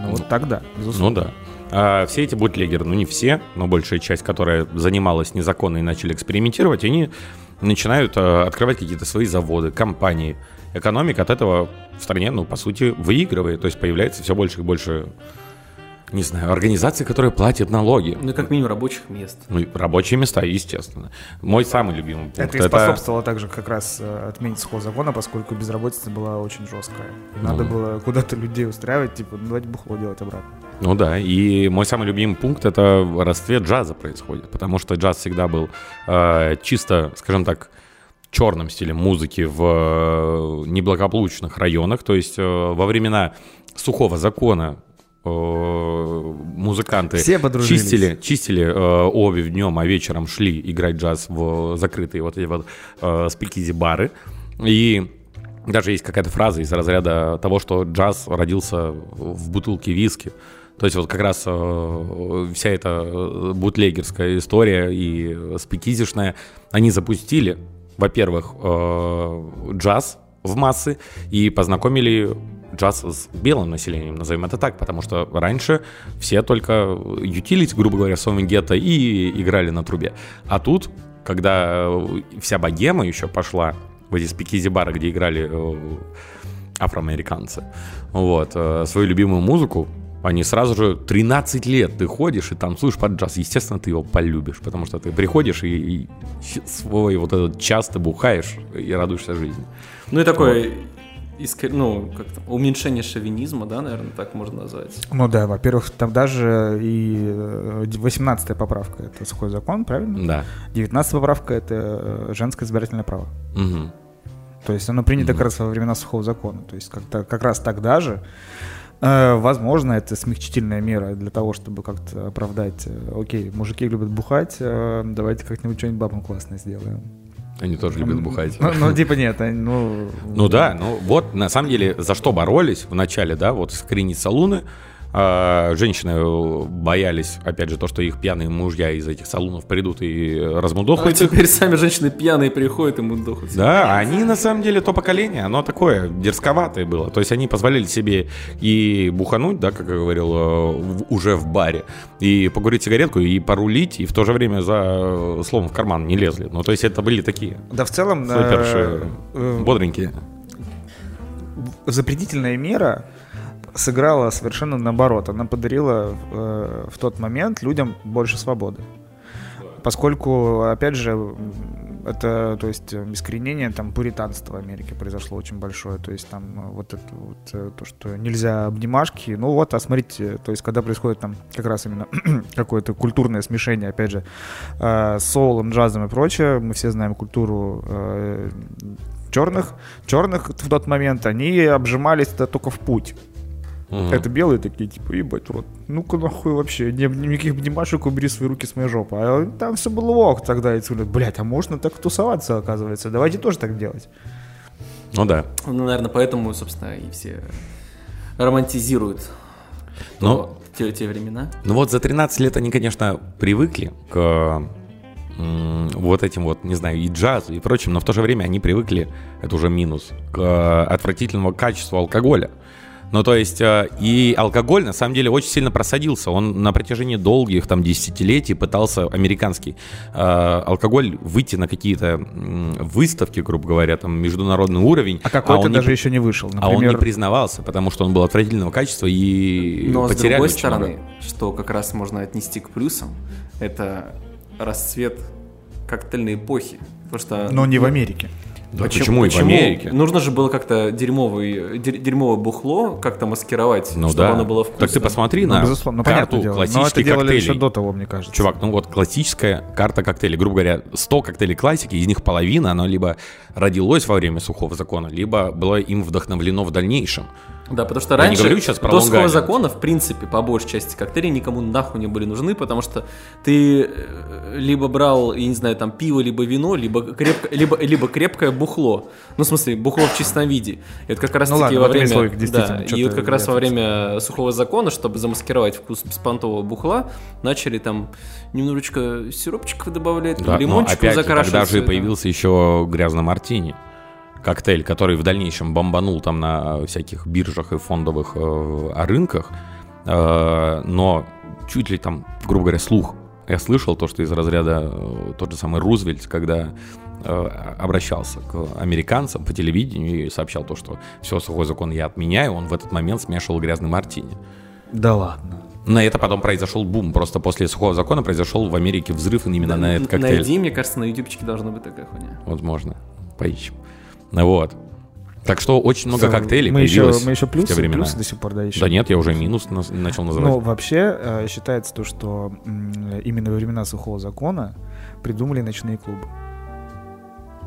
Ну, вот тогда, безусловно. Ну да. А все эти бутлегеры, ну не все, но большая часть, которая занималась незаконно и начали экспериментировать, они начинают э, открывать какие-то свои заводы, компании. Экономика от этого в стране, ну, по сути, выигрывает. То есть появляется все больше и больше, не знаю, организаций, которые платят налоги. Ну, как минимум рабочих мест. Ну, рабочие места, естественно. Мой самый любимый пункт Это и способствовало также как раз э, отмене сухого закона, поскольку безработица была очень жесткая. И Надо Ну. было куда-то людей устраивать, типа, ну, давайте бухло делать обратно. Ну да, и мой самый любимый пункт это расцвет джаза происходит, потому что джаз всегда был э, чисто, скажем так, черным стилем музыки в э, неблагополучных районах, то есть э, во времена сухого закона музыканты Все чистили, чистили э, обувь днем, а вечером шли играть джаз в закрытые вот эти вот э, спикизи-бары. И даже есть какая-то фраза из разряда того, что джаз родился в бутылке виски. То есть вот как раз э, вся эта э, бутлегерская история и э, спикизишная, они запустили, во-первых, э, джаз в массы и познакомили джаз с белым населением, назовем это так, потому что раньше все только ютились, грубо говоря, в своем гетто и играли на трубе. А тут, когда э, вся богема еще пошла в эти спикизи-бары, где играли э, афроамериканцы, вот, э, свою любимую музыку, они сразу же 13 лет ты ходишь и там слушаешь под джаз. Естественно, ты его полюбишь, потому что ты приходишь и, и свой вот этот час ты бухаешь и радуешься жизни. Ну и такое, иск- ну, как там, уменьшение шовинизма, да, наверное, так можно назвать. Ну да, во-первых, там даже и 18-я поправка — это сухой закон, правильно? Да. 19-я поправка — это э, женское избирательное право. Мгм. То есть оно принято как раз во времена сухого закона. То есть как, как раз тогда же, э, возможно, это смягчительная мера для того, чтобы как-то оправдать, э, окей, мужики любят бухать, э, давайте как-нибудь что-нибудь бабам классное сделаем. Они тоже любят бухать. Ну, ну, типа нет, они, ну... Ну да, ну вот на самом деле за что боролись в начале, да, вот искоренить салуны. А, женщины э, боялись, опять же, то, что их пьяные мужья из этих салунов придут и А размудохают их. теперь сами женщины пьяные приходят и мудохаются. Да, они на самом деле то поколение, оно такое дерзковатое было. То есть они позволяли себе и бухануть, да, как я говорил, э, уже в баре, и покурить сигаретку, и порулить, и в то же время за э, словом в карман не лезли. Ну, то есть это были такие Да в целом... бодренькие. запретительная мера сыграла совершенно наоборот. Она подарила э, в тот момент людям больше свободы. Поскольку, опять же, это, то есть, искоренение там пуританства в Америке произошло очень большое. То есть там вот это вот то, что нельзя обнимашки. Ну вот, а смотрите, то есть когда происходит там как раз именно (clears throat) какое-то культурное смешение, опять же, с соулом, джазом и прочее, мы все знаем культуру черных, черных в тот момент, они обжимались это только в путь. Угу. Это белые такие, типа, ебать, рот. Ну-ка нахуй вообще, не, никаких обнимашек, убери свои руки с моей жопы. А там все было ок тогда. И говорят, блядь, а можно так тусоваться, оказывается. Давайте тоже так делать. Ну да. Ну, наверное, поэтому, собственно, и все романтизируют ну, те, те времена. Ну вот за 13 лет они, конечно, привыкли к вот этим вот, не знаю, и джазу, и прочим, но в то же время они привыкли, это уже минус, к отвратительному качеству алкоголя. Ну, то есть, э, и алкоголь, на самом деле, очень сильно просадился. Он на протяжении долгих, там, десятилетий пытался, американский э, алкоголь, выйти на какие-то выставки, грубо говоря, там, международный уровень. А какой-то а даже не, еще не вышел, например... А он не признавался, потому что он был отвратительного качества и Но, с другой стороны, много. что как раз можно отнести к плюсам, это расцвет коктейльной эпохи. Потому что, Но не в Америке. Да почему, почему и в Америке? Нужно же было как-то дерьмовый, дерьмовое бухло как-то маскировать, ну чтобы да. оно было вкусным. Так ты посмотри ну, на безусловно, ну, карту дело. классических Но это делали коктейлей. еще до того, мне кажется. Чувак, ну вот классическая карта коктейлей. Грубо говоря, 100 коктейлей классики, из них половина, оно либо родилось во время сухого закона, либо было им вдохновлено в дальнейшем. Да, потому что раньше, говорю сейчас про до сухого закона, в принципе, по большей части коктейли никому нахуй не были нужны, потому что ты э, либо брал, я не знаю, там пиво, либо вино, либо, крепко, либо, либо крепкое бухло. Ну, в смысле, бухло в чистом виде. И это как раз ну, таки ладно, во время... Слоик, да, и вот как раз во время сухого закона, чтобы замаскировать вкус беспонтового бухла, начали там немножечко сиропчиков добавлять, да, лимончиков закрашивать. Тогда же появился еще грязно мартини коктейль, который в дальнейшем бомбанул там на всяких биржах и фондовых э, рынках, э, но чуть ли там, грубо говоря, слух. Я слышал то, что из разряда э, тот же самый Рузвельт, когда э, обращался к американцам по телевидению и сообщал то, что все, сухой закон я отменяю, он в этот момент смешивал грязный мартини. Да ладно. На это потом произошел бум. Просто после сухого закона произошел в Америке взрыв именно да, на этот коктейль. Найди, мне кажется, на ютубчике должна быть такая хуйня. Возможно. Поищем. Вот. Так что очень много коктейлей мы появилось еще, мы еще плюсы, в те времена. плюсы до сих пор, да, еще. Да нет, я уже минус начал называть. Ну, вообще э, считается то, что именно во времена сухого закона придумали ночные клубы.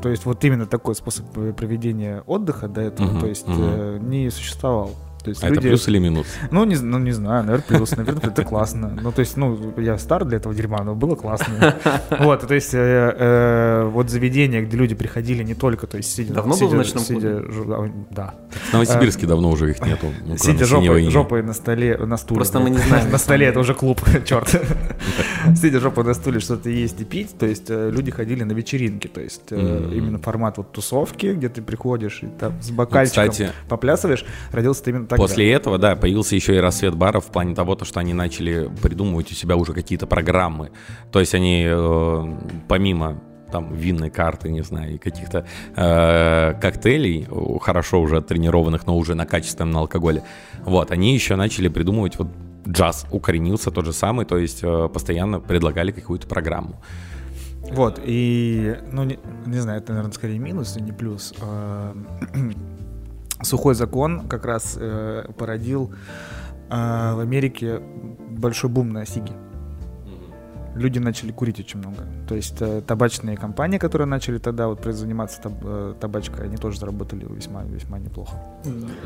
То есть вот именно такой способ проведения отдыха до этого, uh-huh, то есть uh-huh. не существовал. То есть а люди... это плюс или минус? Ну не, ну, не знаю, наверное, плюс. Наверное, это классно. Ну, то есть, ну, я стар для этого дерьма, но было классно. (laughs) Вот, то есть, э, э, вот заведения, где люди приходили не только, то есть, сидя... Давно был в ночном клубе? Да. В Новосибирске давно уже их нету. (laughs) Ну, сидя жопой на столе, на стуле. Просто мы не знаем. (laughs) На столе это уже клуб, черт. Сидя жопой на стуле что-то есть и пить, то есть, э, люди ходили на вечеринки, то есть, именно формат вот тусовки, где ты приходишь и там с бокальчиком поплясываешь, родился именно так Тогда. После этого, да, появился еще и рассвет баров в плане того, что они начали придумывать у себя уже какие-то программы. То есть они э, помимо там винной карты, не знаю, и каких-то э, коктейлей, хорошо уже тренированных, но уже на качественном алкоголе, вот, они еще начали придумывать вот джаз, укоренился тот же самый, то есть э, постоянно предлагали какую-то программу. Вот, и, ну, не, не знаю, это, наверное, скорее минус, а не плюс. А, сухой закон как раз э, породил э, в Америке большой бум на сиги люди начали курить очень много. То есть э, табачные компании, которые начали тогда вот заниматься таб э, табачкой, они тоже заработали весьма весьма неплохо.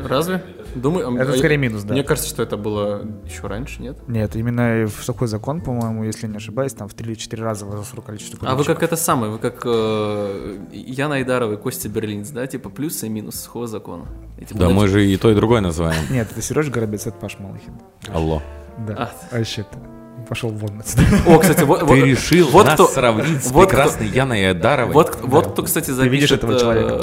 Разве? Думаю, это а, скорее минус, да. Мне кажется, что это было еще раньше, нет? Нет, именно в сухой закон, по-моему, если не ошибаюсь, там в 3-4 раза возросло количество А вы как это самое, вы как э, Яна Айдарова и Костя Берлинц, да, типа плюсы и минусы сухого закона? Эти да, мы же и то, и другое называем. Нет, это Сережа Горобец, это Паш Малахин. Алло. Да, а. вообще-то пошел вон отсюда. О, кстати, вот... Ты решил вот нас кто, сравнить с вот прекрасной кто, Яной Адаровой? Вот, да. вот кто, кстати, запишет... Ты видишь этого человека?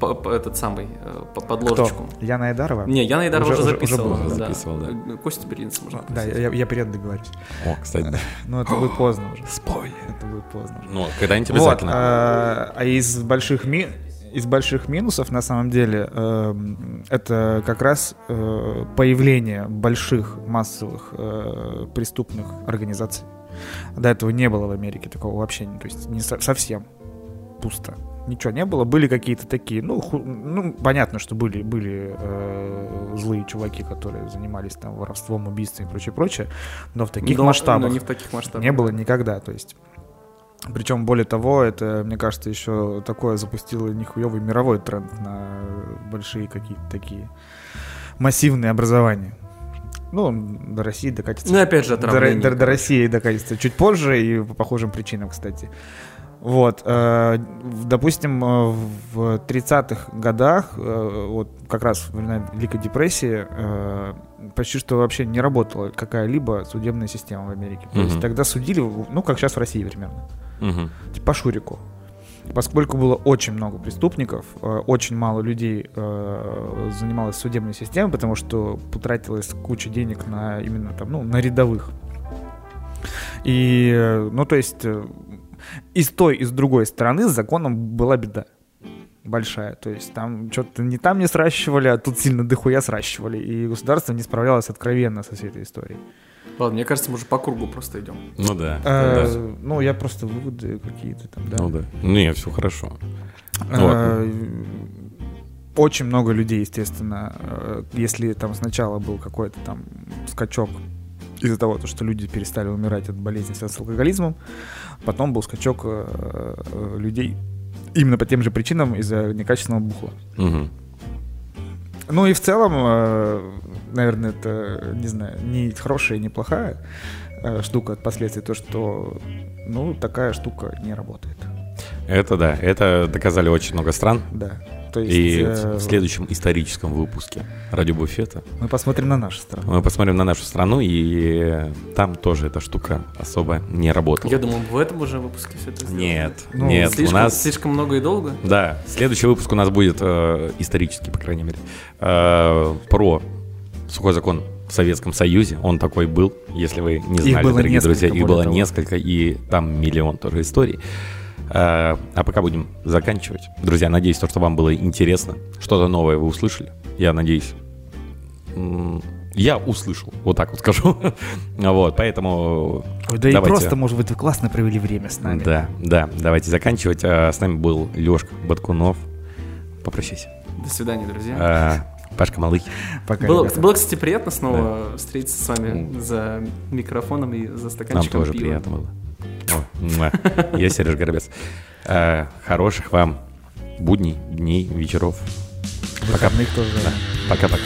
Э, по, этот самый, э, подложечку. Яна Адарова? Не, Яна Адарова уже, записывала. Уже, записывал, да. да. Костя Берлинц можно Да, я, перед договорюсь. О, кстати. Ну, это будет поздно уже. Спойлер. Это будет поздно. Ну, когда-нибудь обязательно. Вот, а из больших ми из больших минусов на самом деле э, это как раз э, появление больших массовых э, преступных организаций. До этого не было в Америке такого вообще, то есть не со- совсем. пусто. Ничего не было. Были какие-то такие, ну, ху, ну понятно, что были, были э, злые чуваки, которые занимались там воровством, убийством и прочее, прочее, но в таких но, масштабах, но не в таких масштабах не было никогда. То есть причем, более того, это, мне кажется, еще такое запустило нихуевый мировой тренд на большие какие-то такие массивные образования. Ну, до России докатится. Ну, опять же, до, до, до России докатится чуть позже и по похожим причинам, кстати. Вот, э, допустим, э, в 30-х годах, э, вот как раз во времена Великой депрессии, э, почти что вообще не работала какая-либо судебная система в Америке. То угу. есть тогда судили, ну, как сейчас в России примерно. Угу. По Шурику. Поскольку было очень много преступников, э, очень мало людей э, занималось судебной системой, потому что потратилось куча денег на именно там, ну, на рядовых. И, э, ну, то есть, и с той, и с другой стороны с законом была беда большая. То есть там что-то не там не сращивали, а тут сильно дохуя сращивали. И государство не справлялось откровенно со всей этой историей. Ладно, мне кажется, мы уже по кругу просто идем. Ну да. А, да. Ну, я просто выводы какие-то там, да. Ну да. Ну, не, все хорошо. А, очень много людей, естественно, э, если там сначала был какой-то там скачок из-за того, что люди перестали умирать от болезни, с алкоголизмом, потом был скачок э, э, людей именно по тем же причинам из-за некачественного бухла. Угу. Ну и в целом, э, наверное, это, не знаю, не хорошая, не плохая э, штука от последствий, то, что, ну, такая штука не работает. Это да, это доказали очень много стран. Да. То есть, и э, в следующем историческом выпуске Радио Буфета мы посмотрим на нашу страну. Мы посмотрим на нашу страну, и там тоже эта штука особо не работала. Я думал, в этом уже выпуске все это сделано. Нет, ну, нет, слишком, у нас... Слишком много и долго? Да, следующий выпуск у нас будет э, исторический, по крайней мере, э, про сухой закон в Советском Союзе. Он такой был, если вы не знали, дорогие друзья. Их было того. несколько, и там миллион тоже историй. А, а пока будем заканчивать. Друзья, надеюсь, то, что вам было интересно. Что-то новое вы услышали. Я надеюсь. Я услышал, вот так вот скажу. (laughs) вот, поэтому... Да давайте... и просто, может быть, вы классно провели время с нами. Да, да, давайте заканчивать. А, с нами был Лешка Баткунов. Попрощайся. До свидания, друзья. А, Пашка Малых. Пока, было, было, кстати, приятно снова да. встретиться с вами за микрофоном и за стаканчиком Нам тоже пива. приятно было. Я Сереж Горобец. Э, хороших вам будней, дней, вечеров. Выходных тоже. Пока-пока.